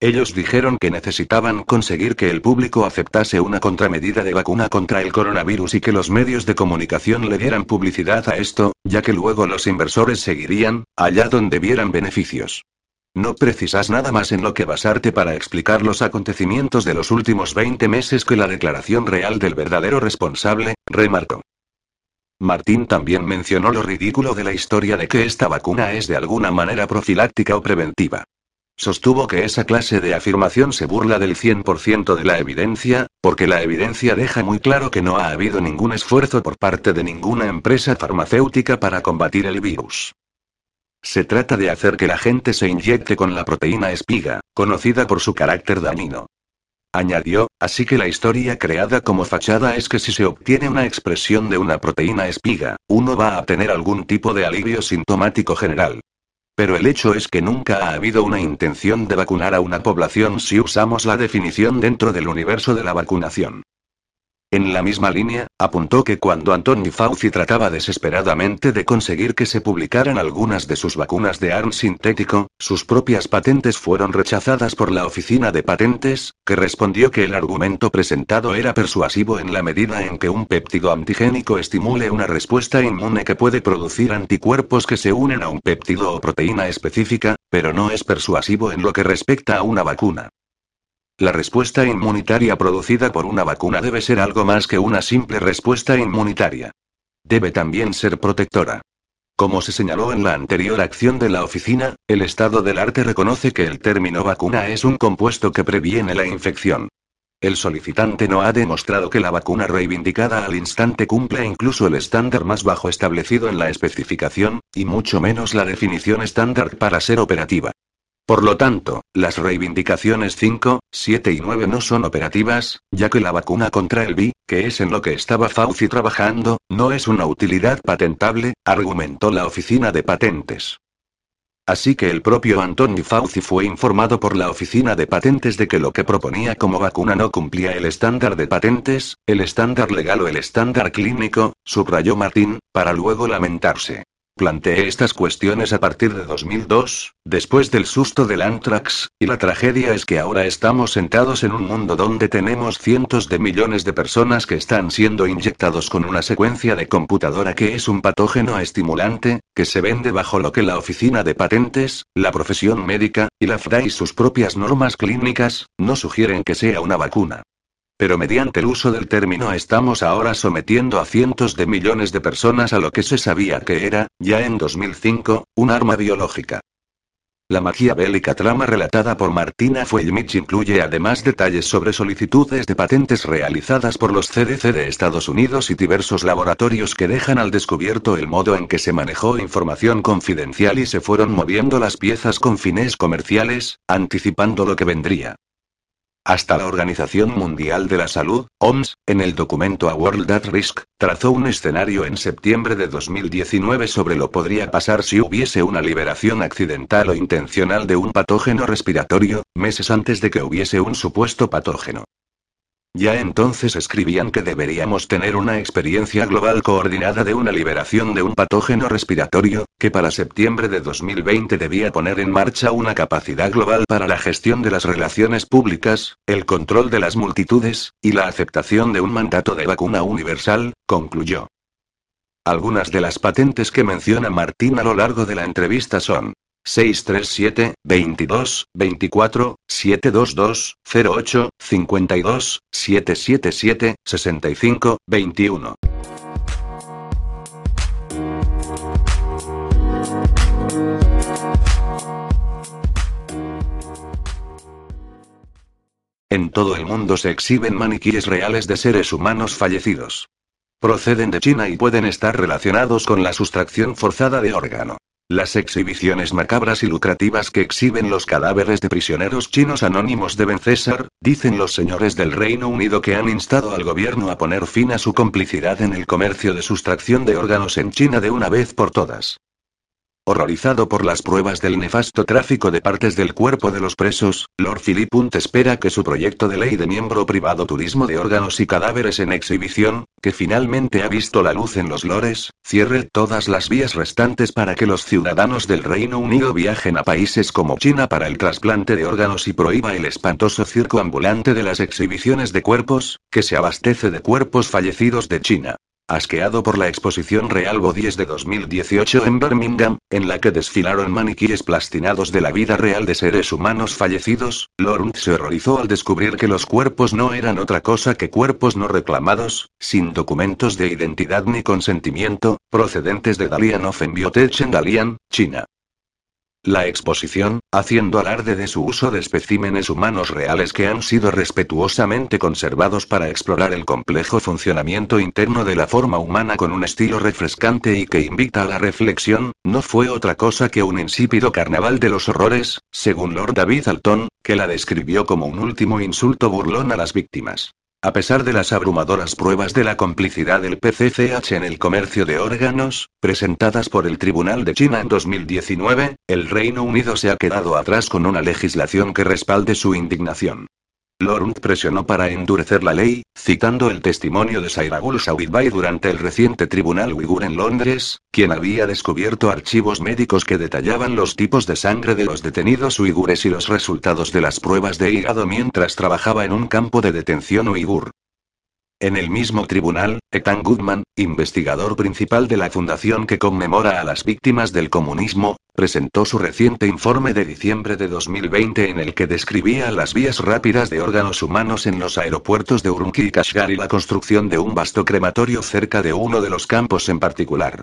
Ellos dijeron que necesitaban conseguir que el público aceptase una contramedida de vacuna contra el coronavirus y que los medios de comunicación le dieran publicidad a esto, ya que luego los inversores seguirían, allá donde vieran beneficios. No precisas nada más en lo que basarte para explicar los acontecimientos de los últimos 20 meses que la declaración real del verdadero responsable, remarcó. Martín también mencionó lo ridículo de la historia de que esta vacuna es de alguna manera profiláctica o preventiva. Sostuvo que esa clase de afirmación se burla del 100% de la evidencia, porque la evidencia deja muy claro que no ha habido ningún esfuerzo por parte de ninguna empresa farmacéutica para combatir el virus. Se trata de hacer que la gente se inyecte con la proteína espiga, conocida por su carácter dañino. Añadió, así que la historia creada como fachada es que si se obtiene una expresión de una proteína espiga, uno va a tener algún tipo de alivio sintomático general. Pero el hecho es que nunca ha habido una intención de vacunar a una población si usamos la definición dentro del universo de la vacunación. En la misma línea, apuntó que cuando Anthony Fauci trataba desesperadamente de conseguir que se publicaran algunas de sus vacunas de ARN sintético, sus propias patentes fueron rechazadas por la Oficina de Patentes, que respondió que el argumento presentado era persuasivo en la medida en que un péptido antigénico estimule una respuesta inmune que puede producir anticuerpos que se unen a un péptido o proteína específica, pero no es persuasivo en lo que respecta a una vacuna. La respuesta inmunitaria producida por una vacuna debe ser algo más que una simple respuesta inmunitaria. Debe también ser protectora. Como se señaló en la anterior acción de la oficina, el estado del arte reconoce que el término vacuna es un compuesto que previene la infección. El solicitante no ha demostrado que la vacuna reivindicada al instante cumpla incluso el estándar más bajo establecido en la especificación, y mucho menos la definición estándar para ser operativa. Por lo tanto, las reivindicaciones 5, 7 y 9 no son operativas, ya que la vacuna contra el VI, que es en lo que estaba Fauci trabajando, no es una utilidad patentable, argumentó la Oficina de Patentes. Así que el propio Anthony Fauci fue informado por la Oficina de Patentes de que lo que proponía como vacuna no cumplía el estándar de patentes, el estándar legal o el estándar clínico, subrayó Martín, para luego lamentarse. Planteé estas cuestiones a partir de 2002, después del susto del Anthrax, y la tragedia es que ahora estamos sentados en un mundo donde tenemos cientos de millones de personas que están siendo inyectados con una secuencia de computadora que es un patógeno estimulante, que se vende bajo lo que la Oficina de Patentes, la profesión médica, y la FDA y sus propias normas clínicas, no sugieren que sea una vacuna. Pero mediante el uso del término estamos ahora sometiendo a cientos de millones de personas a lo que se sabía que era, ya en 2005, un arma biológica. La maquiavélica trama relatada por Martina Fuellmich incluye además detalles sobre solicitudes de patentes realizadas por los CDC de Estados Unidos y diversos laboratorios que dejan al descubierto el modo en que se manejó información confidencial y se fueron moviendo las piezas con fines comerciales, anticipando lo que vendría. Hasta la Organización Mundial de la Salud, OMS, en el documento A World at Risk, trazó un escenario en septiembre de 2019 sobre lo podría pasar si hubiese una liberación accidental o intencional de un patógeno respiratorio, meses antes de que hubiese un supuesto patógeno. Ya entonces escribían que deberíamos tener una experiencia global coordinada de una liberación de un patógeno respiratorio, que para septiembre de 2020 debía poner en marcha una capacidad global para la gestión de las relaciones públicas, el control de las multitudes, y la aceptación de un mandato de vacuna universal, concluyó. Algunas de las patentes que menciona Martín a lo largo de la entrevista son 637, 22, 24, 722, 08, 52, 777, 65, 21. En todo el mundo se exhiben maniquíes reales de seres humanos fallecidos. Proceden de China y pueden estar relacionados con la sustracción forzada de órgano. Las exhibiciones macabras y lucrativas que exhiben los cadáveres de prisioneros chinos anónimos deben cesar, dicen los señores del Reino Unido que han instado al gobierno a poner fin a su complicidad en el comercio de sustracción de órganos en China de una vez por todas. Horrorizado por las pruebas del nefasto tráfico de partes del cuerpo de los presos, Lord Philip Punt espera que su proyecto de ley de miembro privado turismo de órganos y cadáveres en exhibición, que finalmente ha visto la luz en los lores, cierre todas las vías restantes para que los ciudadanos del Reino Unido viajen a países como China para el trasplante de órganos y prohíba el espantoso circo ambulante de las exhibiciones de cuerpos, que se abastece de cuerpos fallecidos de China. Asqueado por la exposición Real Bodies de 2018 en Birmingham, en la que desfilaron maniquíes plastinados de la vida real de seres humanos fallecidos, Lawrence se horrorizó al descubrir que los cuerpos no eran otra cosa que cuerpos no reclamados, sin documentos de identidad ni consentimiento, procedentes de Dalian of Biotech en Dalian, China. La exposición, haciendo alarde de su uso de especímenes humanos reales que han sido respetuosamente conservados para explorar el complejo funcionamiento interno de la forma humana con un estilo refrescante y que invita a la reflexión, no fue otra cosa que un insípido carnaval de los horrores, según Lord David Alton, que la describió como un último insulto burlón a las víctimas. A pesar de las abrumadoras pruebas de la complicidad del PCCH en el comercio de órganos, presentadas por el Tribunal de China en 2019, el Reino Unido se ha quedado atrás con una legislación que respalde su indignación. Lorund presionó para endurecer la ley, citando el testimonio de Sairagul Sawidbai durante el reciente tribunal uigur en Londres, quien había descubierto archivos médicos que detallaban los tipos de sangre de los detenidos uigures y los resultados de las pruebas de hígado mientras trabajaba en un campo de detención uigur. En el mismo tribunal, Ethan Goodman, investigador principal de la fundación que conmemora a las víctimas del comunismo, presentó su reciente informe de diciembre de 2020 en el que describía las vías rápidas de órganos humanos en los aeropuertos de Urumqi y Kashgar y la construcción de un vasto crematorio cerca de uno de los campos en particular.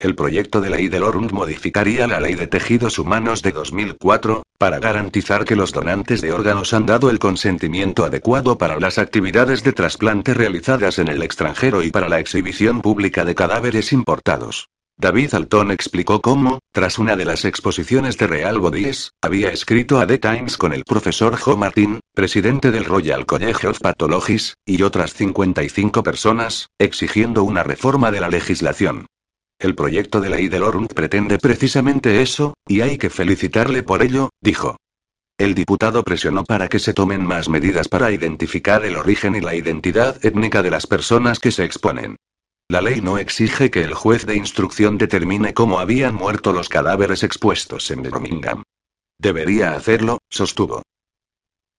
El proyecto de ley de Lorund modificaría la ley de tejidos humanos de 2004, para garantizar que los donantes de órganos han dado el consentimiento adecuado para las actividades de trasplante realizadas en el extranjero y para la exhibición pública de cadáveres importados. David Alton explicó cómo, tras una de las exposiciones de Real Bodies, había escrito a The Times con el profesor Joe Martin, presidente del Royal College of Pathologists, y otras 55 personas, exigiendo una reforma de la legislación. El proyecto de ley de Lorund pretende precisamente eso, y hay que felicitarle por ello, dijo. El diputado presionó para que se tomen más medidas para identificar el origen y la identidad étnica de las personas que se exponen. La ley no exige que el juez de instrucción determine cómo habían muerto los cadáveres expuestos en Birmingham. Debería hacerlo, sostuvo.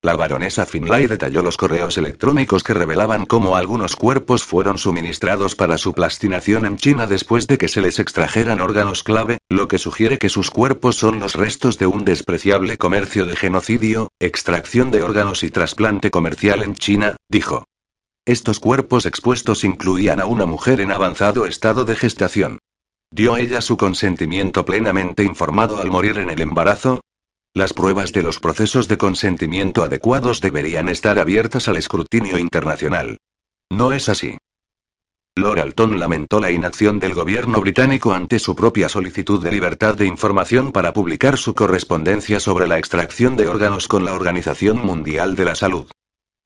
La baronesa Finlay detalló los correos electrónicos que revelaban cómo algunos cuerpos fueron suministrados para su plastinación en China después de que se les extrajeran órganos clave, lo que sugiere que sus cuerpos son los restos de un despreciable comercio de genocidio, extracción de órganos y trasplante comercial en China, dijo. Estos cuerpos expuestos incluían a una mujer en avanzado estado de gestación. ¿Dio ella su consentimiento plenamente informado al morir en el embarazo? Las pruebas de los procesos de consentimiento adecuados deberían estar abiertas al escrutinio internacional. No es así. Lord Alton lamentó la inacción del gobierno británico ante su propia solicitud de libertad de información para publicar su correspondencia sobre la extracción de órganos con la Organización Mundial de la Salud.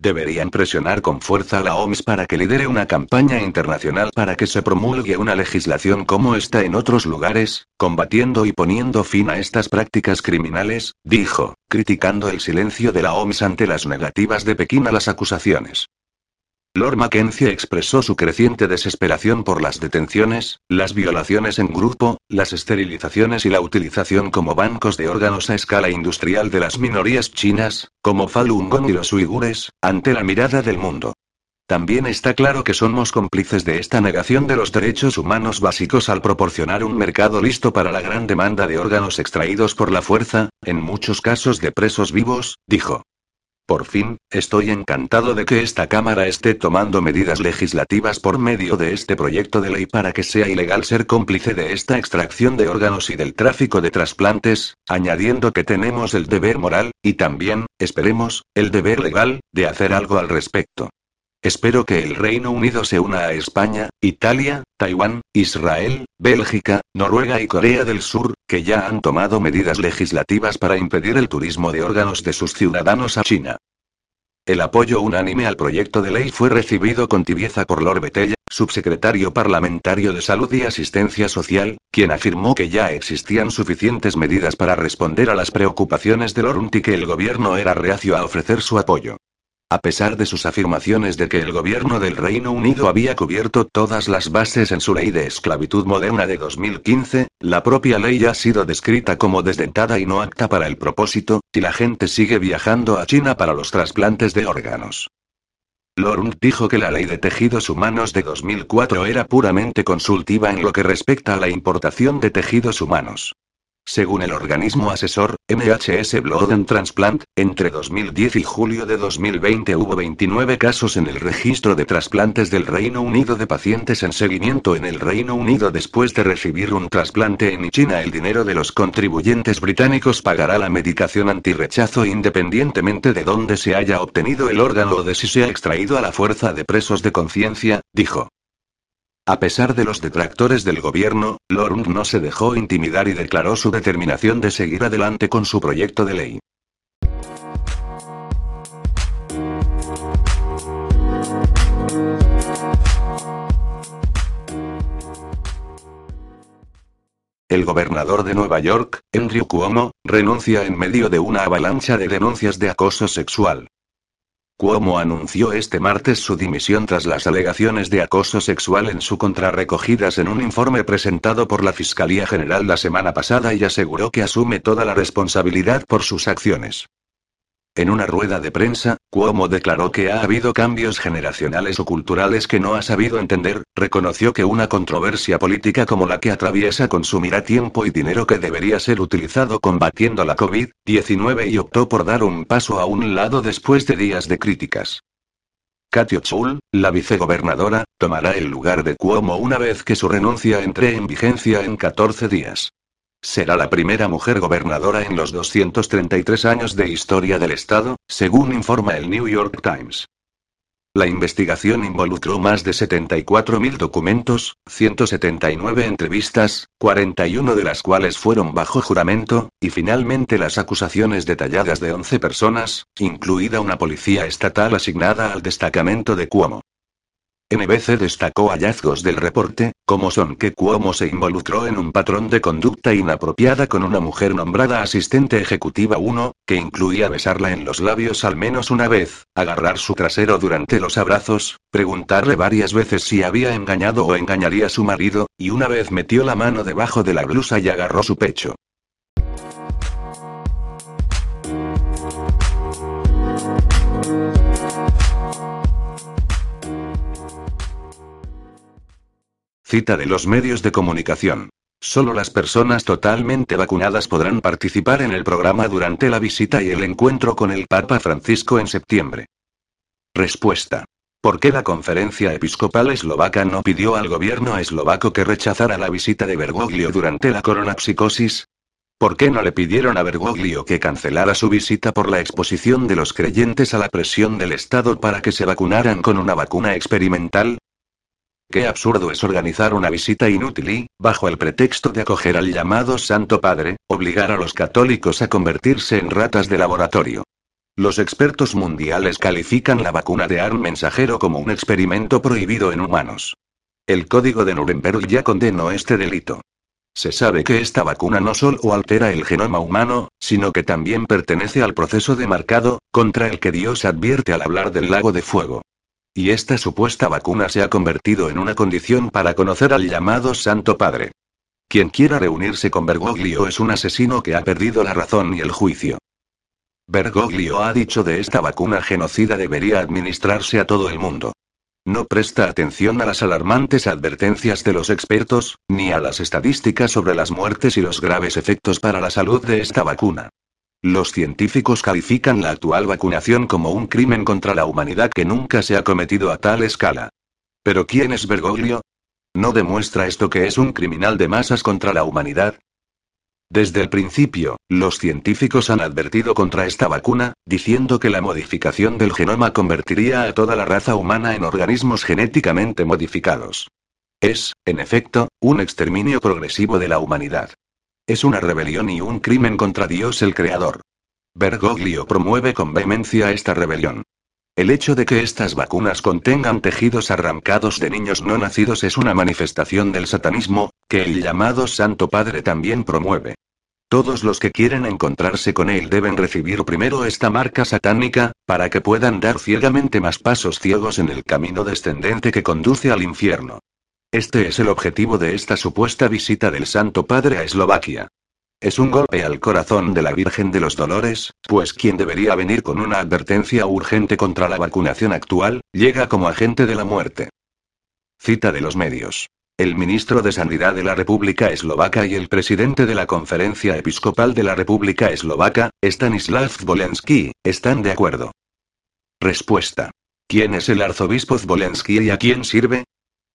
Deberían presionar con fuerza a la OMS para que lidere una campaña internacional para que se promulgue una legislación como esta en otros lugares, combatiendo y poniendo fin a estas prácticas criminales, dijo, criticando el silencio de la OMS ante las negativas de Pekín a las acusaciones. Lord Mackenzie expresó su creciente desesperación por las detenciones, las violaciones en grupo, las esterilizaciones y la utilización como bancos de órganos a escala industrial de las minorías chinas, como Falun Gong y los uigures, ante la mirada del mundo. También está claro que somos cómplices de esta negación de los derechos humanos básicos al proporcionar un mercado listo para la gran demanda de órganos extraídos por la fuerza, en muchos casos de presos vivos, dijo. Por fin, estoy encantado de que esta Cámara esté tomando medidas legislativas por medio de este proyecto de ley para que sea ilegal ser cómplice de esta extracción de órganos y del tráfico de trasplantes, añadiendo que tenemos el deber moral, y también, esperemos, el deber legal, de hacer algo al respecto. Espero que el Reino Unido se una a España, Italia, Taiwán, Israel, Bélgica, Noruega y Corea del Sur, que ya han tomado medidas legislativas para impedir el turismo de órganos de sus ciudadanos a China. El apoyo unánime al proyecto de ley fue recibido con tibieza por Lord Betella, subsecretario parlamentario de Salud y Asistencia Social, quien afirmó que ya existían suficientes medidas para responder a las preocupaciones de y que el gobierno era reacio a ofrecer su apoyo. A pesar de sus afirmaciones de que el gobierno del Reino Unido había cubierto todas las bases en su ley de esclavitud moderna de 2015, la propia ley ha sido descrita como desdentada y no apta para el propósito, y la gente sigue viajando a China para los trasplantes de órganos. Lorund dijo que la ley de tejidos humanos de 2004 era puramente consultiva en lo que respecta a la importación de tejidos humanos. Según el organismo asesor, MHS Blood and Transplant, entre 2010 y julio de 2020 hubo 29 casos en el registro de trasplantes del Reino Unido de pacientes en seguimiento en el Reino Unido después de recibir un trasplante en China. El dinero de los contribuyentes británicos pagará la medicación antirrechazo independientemente de dónde se haya obtenido el órgano o de si se ha extraído a la fuerza de presos de conciencia, dijo. A pesar de los detractores del gobierno, Lorund no se dejó intimidar y declaró su determinación de seguir adelante con su proyecto de ley. El gobernador de Nueva York, Andrew Cuomo, renuncia en medio de una avalancha de denuncias de acoso sexual. Cuomo anunció este martes su dimisión tras las alegaciones de acoso sexual en su contra recogidas en un informe presentado por la Fiscalía General la semana pasada y aseguró que asume toda la responsabilidad por sus acciones. En una rueda de prensa, Cuomo declaró que ha habido cambios generacionales o culturales que no ha sabido entender, reconoció que una controversia política como la que atraviesa consumirá tiempo y dinero que debería ser utilizado combatiendo la COVID-19 y optó por dar un paso a un lado después de días de críticas. Katy Chul, la vicegobernadora, tomará el lugar de Cuomo una vez que su renuncia entre en vigencia en 14 días. Será la primera mujer gobernadora en los 233 años de historia del Estado, según informa el New York Times. La investigación involucró más de 74.000 documentos, 179 entrevistas, 41 de las cuales fueron bajo juramento, y finalmente las acusaciones detalladas de 11 personas, incluida una policía estatal asignada al destacamento de Cuomo. NBC destacó hallazgos del reporte, como son que Cuomo se involucró en un patrón de conducta inapropiada con una mujer nombrada asistente ejecutiva 1, que incluía besarla en los labios al menos una vez, agarrar su trasero durante los abrazos, preguntarle varias veces si había engañado o engañaría a su marido, y una vez metió la mano debajo de la blusa y agarró su pecho. Cita de los medios de comunicación. Solo las personas totalmente vacunadas podrán participar en el programa durante la visita y el encuentro con el Papa Francisco en septiembre. Respuesta. ¿Por qué la conferencia episcopal eslovaca no pidió al gobierno eslovaco que rechazara la visita de Bergoglio durante la coronapsicosis? ¿Por qué no le pidieron a Bergoglio que cancelara su visita por la exposición de los creyentes a la presión del Estado para que se vacunaran con una vacuna experimental? Qué absurdo es organizar una visita inútil y, bajo el pretexto de acoger al llamado Santo Padre, obligar a los católicos a convertirse en ratas de laboratorio. Los expertos mundiales califican la vacuna de ARN mensajero como un experimento prohibido en humanos. El Código de Nuremberg ya condenó este delito. Se sabe que esta vacuna no solo altera el genoma humano, sino que también pertenece al proceso de marcado, contra el que Dios advierte al hablar del lago de fuego. Y esta supuesta vacuna se ha convertido en una condición para conocer al llamado Santo Padre. Quien quiera reunirse con Bergoglio es un asesino que ha perdido la razón y el juicio. Bergoglio ha dicho de esta vacuna genocida debería administrarse a todo el mundo. No presta atención a las alarmantes advertencias de los expertos, ni a las estadísticas sobre las muertes y los graves efectos para la salud de esta vacuna. Los científicos califican la actual vacunación como un crimen contra la humanidad que nunca se ha cometido a tal escala. ¿Pero quién es Bergoglio? ¿No demuestra esto que es un criminal de masas contra la humanidad? Desde el principio, los científicos han advertido contra esta vacuna, diciendo que la modificación del genoma convertiría a toda la raza humana en organismos genéticamente modificados. Es, en efecto, un exterminio progresivo de la humanidad. Es una rebelión y un crimen contra Dios el Creador. Bergoglio promueve con vehemencia esta rebelión. El hecho de que estas vacunas contengan tejidos arrancados de niños no nacidos es una manifestación del satanismo, que el llamado Santo Padre también promueve. Todos los que quieren encontrarse con él deben recibir primero esta marca satánica, para que puedan dar ciegamente más pasos ciegos en el camino descendente que conduce al infierno. Este es el objetivo de esta supuesta visita del Santo Padre a Eslovaquia. Es un golpe al corazón de la Virgen de los Dolores, pues quien debería venir con una advertencia urgente contra la vacunación actual, llega como agente de la muerte. Cita de los medios. El ministro de Sanidad de la República Eslovaca y el presidente de la Conferencia Episcopal de la República Eslovaca, Stanislav Zvolensky, están de acuerdo. Respuesta. ¿Quién es el arzobispo Zvolensky y a quién sirve?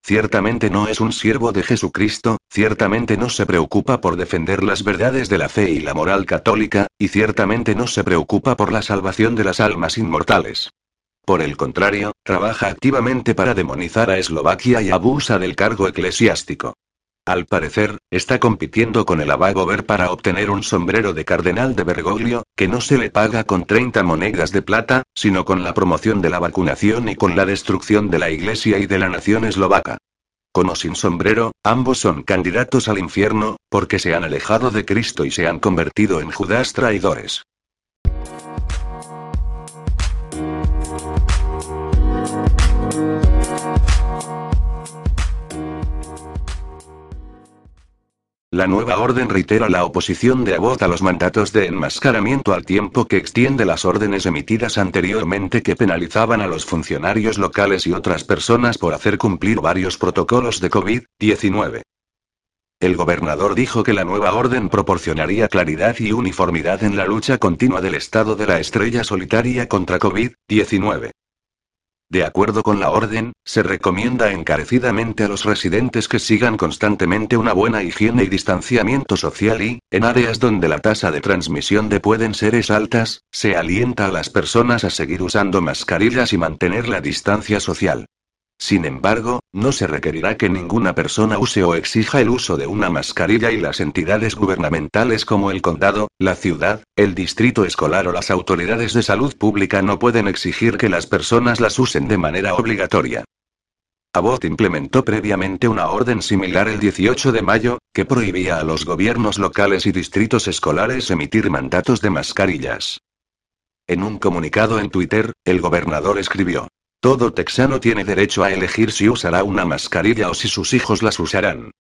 Ciertamente no es un siervo de Jesucristo, ciertamente no se preocupa por defender las verdades de la fe y la moral católica, y ciertamente no se preocupa por la salvación de las almas inmortales. Por el contrario, trabaja activamente para demonizar a Eslovaquia y abusa del cargo eclesiástico. Al parecer, está compitiendo con el Ver para obtener un sombrero de cardenal de Bergoglio, que no se le paga con 30 monedas de plata, sino con la promoción de la vacunación y con la destrucción de la iglesia y de la nación eslovaca. Con o sin sombrero, ambos son candidatos al infierno, porque se han alejado de Cristo y se han convertido en Judas traidores. La nueva orden reitera la oposición de Abbott a los mandatos de enmascaramiento al tiempo que extiende las órdenes emitidas anteriormente que penalizaban a los funcionarios locales y otras personas por hacer cumplir varios protocolos de COVID-19. El gobernador dijo que la nueva orden proporcionaría claridad y uniformidad en la lucha continua del Estado de la estrella solitaria contra COVID-19. De acuerdo con la orden, se recomienda encarecidamente a los residentes que sigan constantemente una buena higiene y distanciamiento social y, en áreas donde la tasa de transmisión de pueden seres altas, se alienta a las personas a seguir usando mascarillas y mantener la distancia social. Sin embargo, no se requerirá que ninguna persona use o exija el uso de una mascarilla y las entidades gubernamentales como el condado, la ciudad, el distrito escolar o las autoridades de salud pública no pueden exigir que las personas las usen de manera obligatoria. Abbott implementó previamente una orden similar el 18 de mayo, que prohibía a los gobiernos locales y distritos escolares emitir mandatos de mascarillas. En un comunicado en Twitter, el gobernador escribió, todo texano tiene derecho a elegir si usará una mascarilla o si sus hijos las usarán.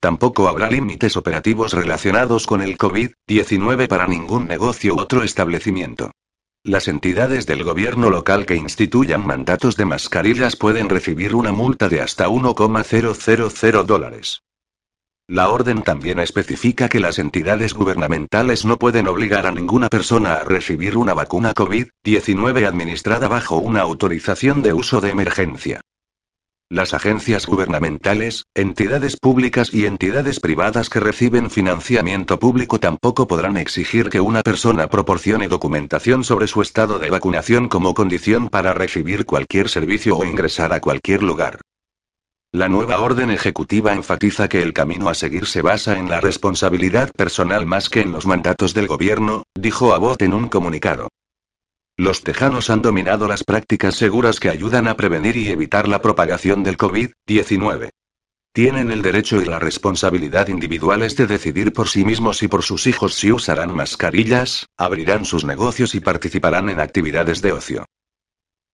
Tampoco habrá límites operativos relacionados con el COVID-19 para ningún negocio u otro establecimiento. Las entidades del gobierno local que instituyan mandatos de mascarillas pueden recibir una multa de hasta 1,000 dólares. La orden también especifica que las entidades gubernamentales no pueden obligar a ninguna persona a recibir una vacuna COVID-19 administrada bajo una autorización de uso de emergencia. Las agencias gubernamentales, entidades públicas y entidades privadas que reciben financiamiento público tampoco podrán exigir que una persona proporcione documentación sobre su estado de vacunación como condición para recibir cualquier servicio o ingresar a cualquier lugar. La nueva orden ejecutiva enfatiza que el camino a seguir se basa en la responsabilidad personal más que en los mandatos del gobierno, dijo Abbott en un comunicado. Los tejanos han dominado las prácticas seguras que ayudan a prevenir y evitar la propagación del COVID-19. Tienen el derecho y la responsabilidad individuales de decidir por sí mismos y por sus hijos si usarán mascarillas, abrirán sus negocios y participarán en actividades de ocio.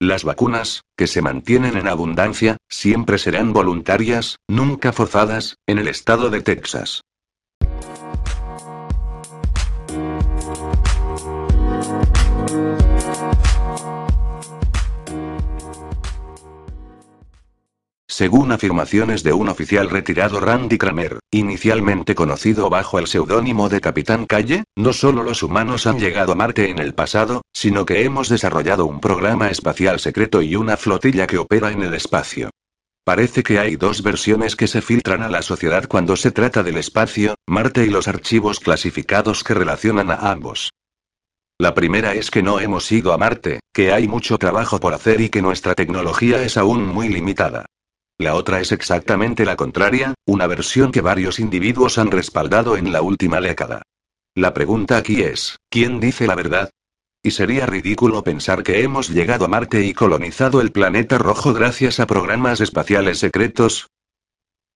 Las vacunas, que se mantienen en abundancia, siempre serán voluntarias, nunca forzadas, en el estado de Texas. Según afirmaciones de un oficial retirado Randy Kramer, inicialmente conocido bajo el seudónimo de Capitán Calle, no solo los humanos han llegado a Marte en el pasado, sino que hemos desarrollado un programa espacial secreto y una flotilla que opera en el espacio. Parece que hay dos versiones que se filtran a la sociedad cuando se trata del espacio, Marte y los archivos clasificados que relacionan a ambos. La primera es que no hemos ido a Marte, que hay mucho trabajo por hacer y que nuestra tecnología es aún muy limitada. La otra es exactamente la contraria, una versión que varios individuos han respaldado en la última década. La pregunta aquí es, ¿quién dice la verdad? Y sería ridículo pensar que hemos llegado a Marte y colonizado el planeta rojo gracias a programas espaciales secretos.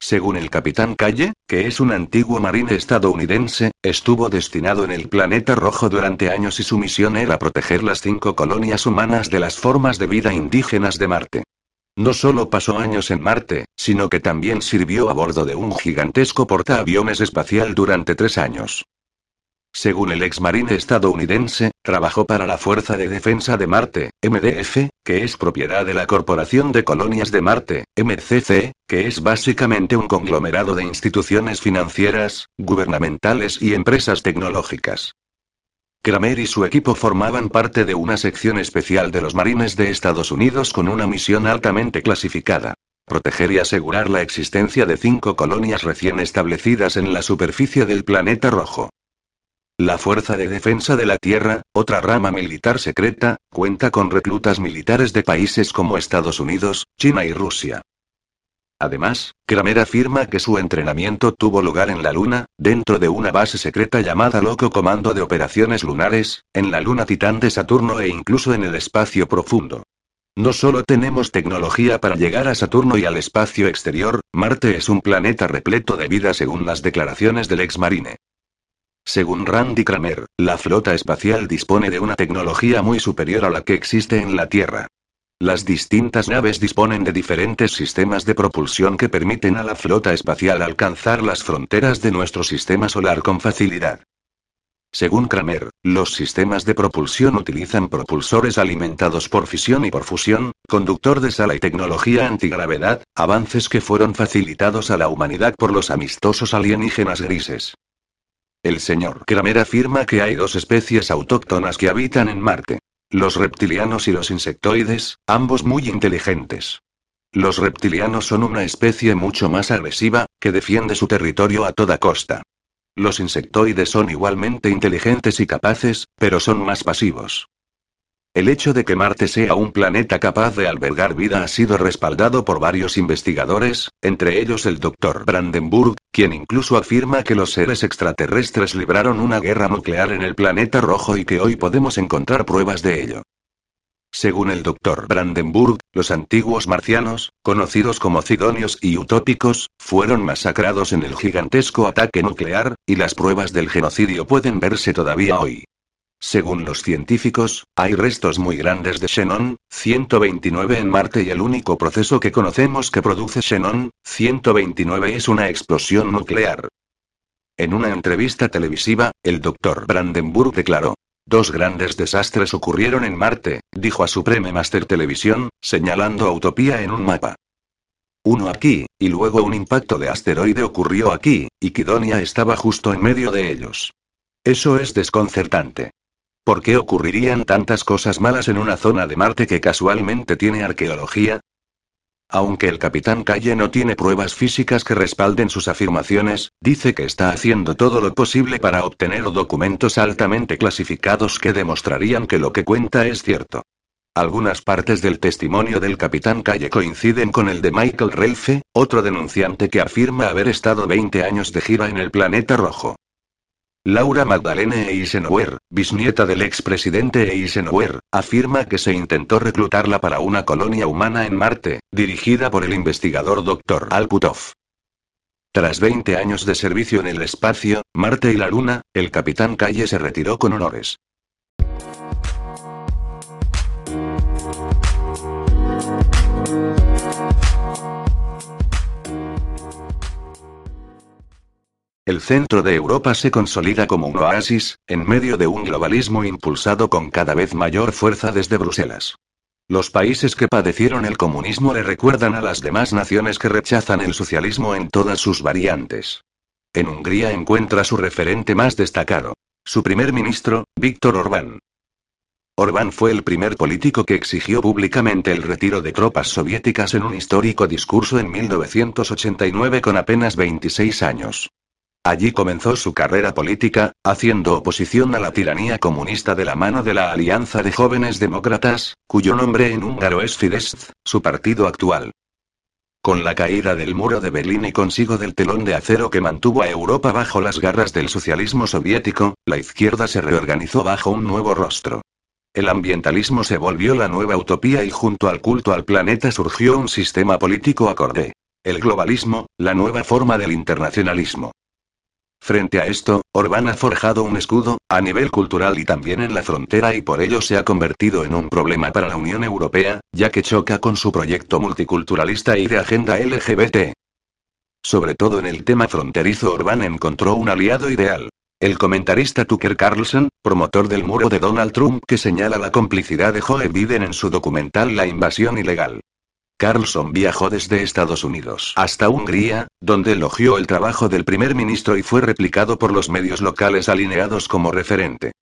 Según el capitán Calle, que es un antiguo marine estadounidense, estuvo destinado en el planeta rojo durante años y su misión era proteger las cinco colonias humanas de las formas de vida indígenas de Marte. No solo pasó años en Marte, sino que también sirvió a bordo de un gigantesco portaaviones espacial durante tres años. Según el ex marine estadounidense, trabajó para la Fuerza de Defensa de Marte, MDF, que es propiedad de la Corporación de Colonias de Marte, MCC, que es básicamente un conglomerado de instituciones financieras, gubernamentales y empresas tecnológicas. Kramer y su equipo formaban parte de una sección especial de los marines de Estados Unidos con una misión altamente clasificada. Proteger y asegurar la existencia de cinco colonias recién establecidas en la superficie del planeta rojo. La Fuerza de Defensa de la Tierra, otra rama militar secreta, cuenta con reclutas militares de países como Estados Unidos, China y Rusia. Además, Kramer afirma que su entrenamiento tuvo lugar en la Luna, dentro de una base secreta llamada Loco Comando de Operaciones Lunares, en la Luna Titán de Saturno e incluso en el espacio profundo. No solo tenemos tecnología para llegar a Saturno y al espacio exterior, Marte es un planeta repleto de vida según las declaraciones del ex marine. Según Randy Kramer, la flota espacial dispone de una tecnología muy superior a la que existe en la Tierra. Las distintas naves disponen de diferentes sistemas de propulsión que permiten a la flota espacial alcanzar las fronteras de nuestro sistema solar con facilidad. Según Kramer, los sistemas de propulsión utilizan propulsores alimentados por fisión y por fusión, conductor de sala y tecnología antigravedad, avances que fueron facilitados a la humanidad por los amistosos alienígenas grises. El señor Kramer afirma que hay dos especies autóctonas que habitan en Marte. Los reptilianos y los insectoides, ambos muy inteligentes. Los reptilianos son una especie mucho más agresiva, que defiende su territorio a toda costa. Los insectoides son igualmente inteligentes y capaces, pero son más pasivos. El hecho de que Marte sea un planeta capaz de albergar vida ha sido respaldado por varios investigadores, entre ellos el Dr. Brandenburg, quien incluso afirma que los seres extraterrestres libraron una guerra nuclear en el planeta rojo y que hoy podemos encontrar pruebas de ello. Según el Dr. Brandenburg, los antiguos marcianos, conocidos como cidonios y utópicos, fueron masacrados en el gigantesco ataque nuclear, y las pruebas del genocidio pueden verse todavía hoy. Según los científicos, hay restos muy grandes de xenón 129 en Marte y el único proceso que conocemos que produce xenón 129 es una explosión nuclear. En una entrevista televisiva, el Dr. Brandenburg declaró, Dos grandes desastres ocurrieron en Marte, dijo a Supreme Master Televisión, señalando Utopía en un mapa. Uno aquí, y luego un impacto de asteroide ocurrió aquí, y Kidonia estaba justo en medio de ellos. Eso es desconcertante. ¿Por qué ocurrirían tantas cosas malas en una zona de Marte que casualmente tiene arqueología? Aunque el capitán Calle no tiene pruebas físicas que respalden sus afirmaciones, dice que está haciendo todo lo posible para obtener documentos altamente clasificados que demostrarían que lo que cuenta es cierto. Algunas partes del testimonio del capitán Calle coinciden con el de Michael Relfe, otro denunciante que afirma haber estado 20 años de gira en el planeta rojo. Laura Magdalene Eisenhower, bisnieta del expresidente Eisenhower, afirma que se intentó reclutarla para una colonia humana en Marte, dirigida por el investigador Dr. Al Puthoff. Tras 20 años de servicio en el espacio, Marte y la Luna, el capitán Calle se retiró con honores. El centro de Europa se consolida como un oasis, en medio de un globalismo impulsado con cada vez mayor fuerza desde Bruselas. Los países que padecieron el comunismo le recuerdan a las demás naciones que rechazan el socialismo en todas sus variantes. En Hungría encuentra su referente más destacado. Su primer ministro, Víctor Orbán. Orbán fue el primer político que exigió públicamente el retiro de tropas soviéticas en un histórico discurso en 1989 con apenas 26 años. Allí comenzó su carrera política, haciendo oposición a la tiranía comunista de la mano de la Alianza de Jóvenes Demócratas, cuyo nombre en húngaro es Fidesz, su partido actual. Con la caída del muro de Berlín y consigo del telón de acero que mantuvo a Europa bajo las garras del socialismo soviético, la izquierda se reorganizó bajo un nuevo rostro. El ambientalismo se volvió la nueva utopía y junto al culto al planeta surgió un sistema político acorde. El globalismo, la nueva forma del internacionalismo. Frente a esto, Orbán ha forjado un escudo, a nivel cultural y también en la frontera y por ello se ha convertido en un problema para la Unión Europea, ya que choca con su proyecto multiculturalista y de agenda LGBT. Sobre todo en el tema fronterizo Orbán encontró un aliado ideal. El comentarista Tucker Carlson, promotor del muro de Donald Trump que señala la complicidad de Joe Biden en su documental La invasión ilegal. Carlson viajó desde Estados Unidos hasta Hungría, donde elogió el trabajo del primer ministro y fue replicado por los medios locales alineados como referente.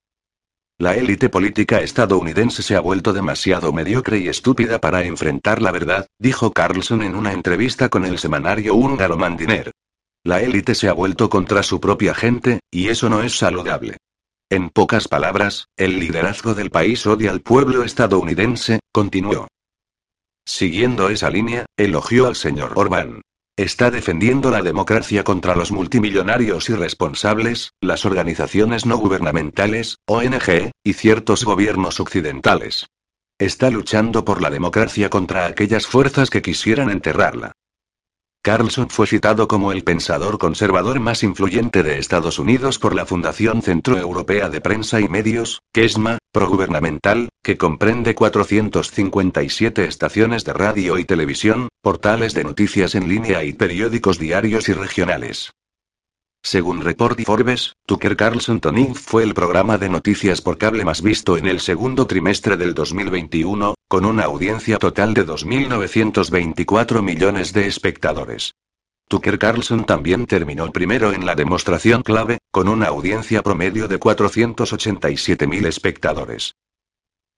La élite política estadounidense se ha vuelto demasiado mediocre y estúpida para enfrentar la verdad, dijo Carlson en una entrevista con el semanario húngaro Mandiner. La élite se ha vuelto contra su propia gente, y eso no es saludable. En pocas palabras, el liderazgo del país odia al pueblo estadounidense, continuó. Siguiendo esa línea, elogió al señor Orbán. Está defendiendo la democracia contra los multimillonarios irresponsables, las organizaciones no gubernamentales, ONG, y ciertos gobiernos occidentales. Está luchando por la democracia contra aquellas fuerzas que quisieran enterrarla. Carlson fue citado como el pensador conservador más influyente de Estados Unidos por la Fundación Centroeuropea de Prensa y Medios, KESMA, progubernamental, que comprende 457 estaciones de radio y televisión, portales de noticias en línea y periódicos diarios y regionales. Según Report y Forbes, Tucker Carlson Tonight fue el programa de noticias por cable más visto en el segundo trimestre del 2021, con una audiencia total de 2.924 millones de espectadores. Tucker Carlson también terminó primero en la demostración clave, con una audiencia promedio de 487.000 espectadores.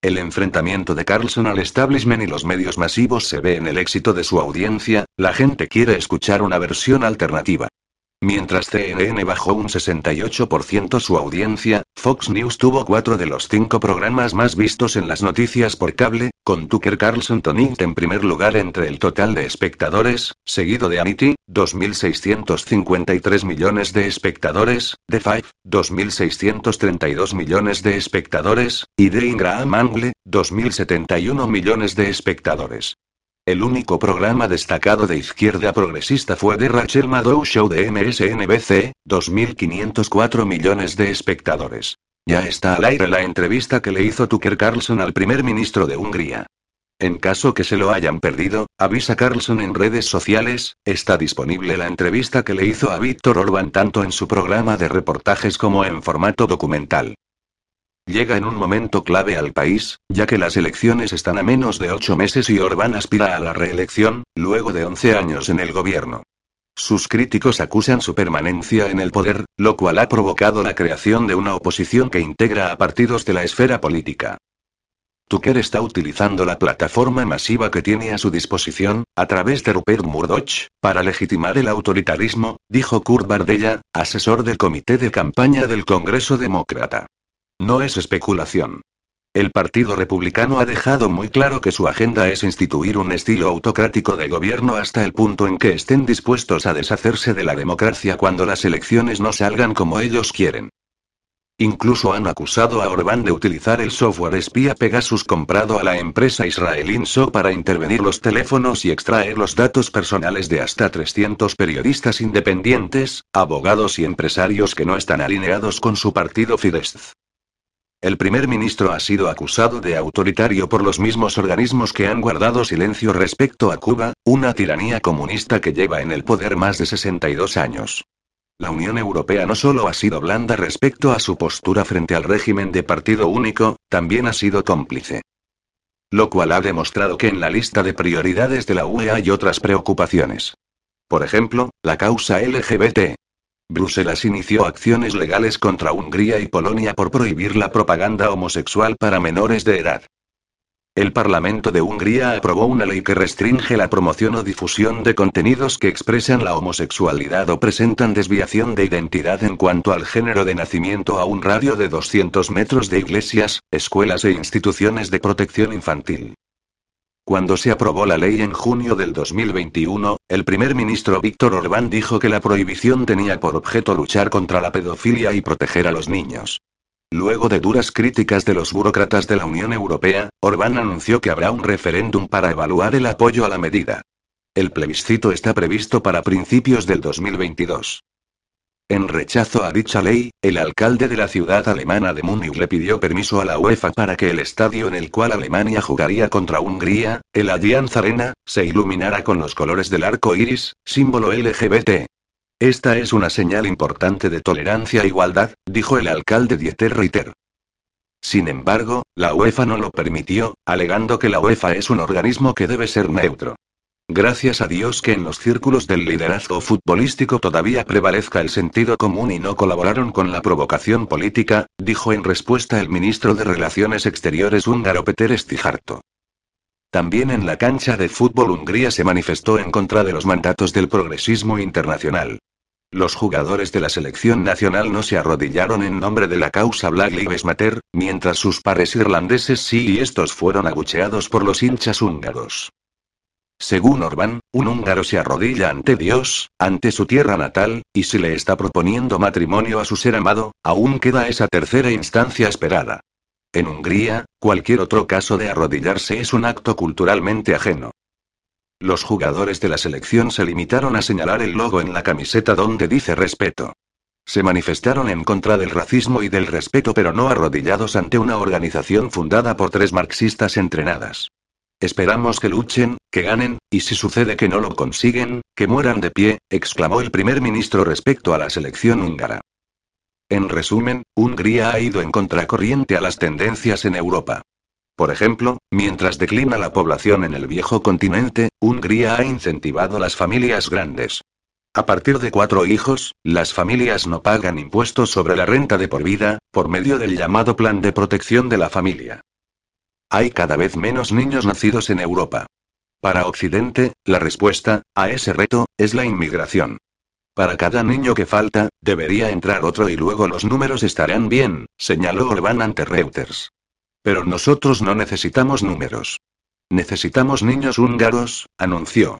El enfrentamiento de Carlson al establishment y los medios masivos se ve en el éxito de su audiencia, la gente quiere escuchar una versión alternativa. Mientras CNN bajó un 68% su audiencia, Fox News tuvo cuatro de los cinco programas más vistos en las noticias por cable, con Tucker Carlson Tonight en primer lugar entre el total de espectadores, seguido de Anity, 2.653 millones de espectadores, The Five, 2.632 millones de espectadores, y de Ingraham Angle, 2.071 millones de espectadores. El único programa destacado de izquierda progresista fue The Rachel Maddow Show de MSNBC, 2.504 millones de espectadores. Ya está al aire la entrevista que le hizo Tucker Carlson al primer ministro de Hungría. En caso que se lo hayan perdido, avisa Carlson en redes sociales, está disponible la entrevista que le hizo a Víctor Orban tanto en su programa de reportajes como en formato documental. Llega en un momento clave al país, ya que las elecciones están a menos de ocho meses y Orbán aspira a la reelección, luego de 11 años en el gobierno. Sus críticos acusan su permanencia en el poder, lo cual ha provocado la creación de una oposición que integra a partidos de la esfera política. Tucker está utilizando la plataforma masiva que tiene a su disposición, a través de Rupert Murdoch, para legitimar el autoritarismo, dijo Kurt Bardella, asesor del comité de campaña del Congreso Demócrata. No es especulación. El Partido Republicano ha dejado muy claro que su agenda es instituir un estilo autocrático de gobierno hasta el punto en que estén dispuestos a deshacerse de la democracia cuando las elecciones no salgan como ellos quieren. Incluso han acusado a Orbán de utilizar el software espía Pegasus comprado a la empresa israelí So para intervenir los teléfonos y extraer los datos personales de hasta 300 periodistas independientes, abogados y empresarios que no están alineados con su partido Fidesz. El primer ministro ha sido acusado de autoritario por los mismos organismos que han guardado silencio respecto a Cuba, una tiranía comunista que lleva en el poder más de 62 años. La Unión Europea no solo ha sido blanda respecto a su postura frente al régimen de partido único, también ha sido cómplice. Lo cual ha demostrado que en la lista de prioridades de la UE hay otras preocupaciones. Por ejemplo, la causa LGBT. Bruselas inició acciones legales contra Hungría y Polonia por prohibir la propaganda homosexual para menores de edad. El Parlamento de Hungría aprobó una ley que restringe la promoción o difusión de contenidos que expresan la homosexualidad o presentan desviación de identidad en cuanto al género de nacimiento a un radio de 200 metros de iglesias, escuelas e instituciones de protección infantil. Cuando se aprobó la ley en junio del 2021, el primer ministro Víctor Orbán dijo que la prohibición tenía por objeto luchar contra la pedofilia y proteger a los niños. Luego de duras críticas de los burócratas de la Unión Europea, Orbán anunció que habrá un referéndum para evaluar el apoyo a la medida. El plebiscito está previsto para principios del 2022. En rechazo a dicha ley, el alcalde de la ciudad alemana de Múnich le pidió permiso a la UEFA para que el estadio en el cual Alemania jugaría contra Hungría, el Allianz Arena, se iluminara con los colores del arco iris, símbolo LGBT. Esta es una señal importante de tolerancia e igualdad, dijo el alcalde Dieter Ritter. Sin embargo, la UEFA no lo permitió, alegando que la UEFA es un organismo que debe ser neutro. Gracias a Dios que en los círculos del liderazgo futbolístico todavía prevalezca el sentido común y no colaboraron con la provocación política, dijo en respuesta el ministro de Relaciones Exteriores húngaro Peter Stijarto. También en la cancha de fútbol Hungría se manifestó en contra de los mandatos del progresismo internacional. Los jugadores de la selección nacional no se arrodillaron en nombre de la causa Black Lives Matter, mientras sus pares irlandeses sí y estos fueron abucheados por los hinchas húngaros. Según Orbán, un húngaro se arrodilla ante Dios, ante su tierra natal, y si le está proponiendo matrimonio a su ser amado, aún queda esa tercera instancia esperada. En Hungría, cualquier otro caso de arrodillarse es un acto culturalmente ajeno. Los jugadores de la selección se limitaron a señalar el logo en la camiseta donde dice respeto. Se manifestaron en contra del racismo y del respeto pero no arrodillados ante una organización fundada por tres marxistas entrenadas. Esperamos que luchen, que ganen, y si sucede que no lo consiguen, que mueran de pie, exclamó el primer ministro respecto a la selección húngara. En resumen, Hungría ha ido en contracorriente a las tendencias en Europa. Por ejemplo, mientras declina la población en el viejo continente, Hungría ha incentivado las familias grandes. A partir de cuatro hijos, las familias no pagan impuestos sobre la renta de por vida, por medio del llamado Plan de Protección de la Familia. Hay cada vez menos niños nacidos en Europa. Para Occidente, la respuesta a ese reto es la inmigración. Para cada niño que falta, debería entrar otro y luego los números estarán bien, señaló Orbán ante Reuters. Pero nosotros no necesitamos números. Necesitamos niños húngaros, anunció.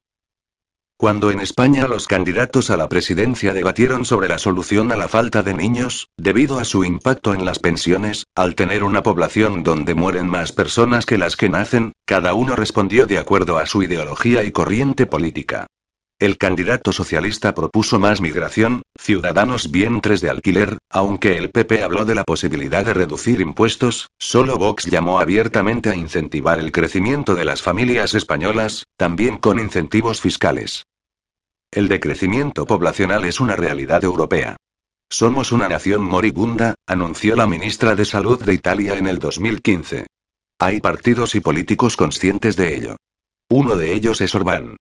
Cuando en España los candidatos a la presidencia debatieron sobre la solución a la falta de niños, debido a su impacto en las pensiones, al tener una población donde mueren más personas que las que nacen, cada uno respondió de acuerdo a su ideología y corriente política. El candidato socialista propuso más migración, ciudadanos vientres de alquiler, aunque el PP habló de la posibilidad de reducir impuestos, solo Vox llamó abiertamente a incentivar el crecimiento de las familias españolas, también con incentivos fiscales. El decrecimiento poblacional es una realidad europea. Somos una nación moribunda, anunció la ministra de Salud de Italia en el 2015. Hay partidos y políticos conscientes de ello. Uno de ellos es Orbán.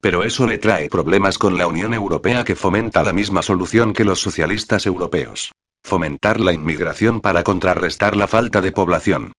Pero eso le trae problemas con la Unión Europea que fomenta la misma solución que los socialistas europeos. Fomentar la inmigración para contrarrestar la falta de población.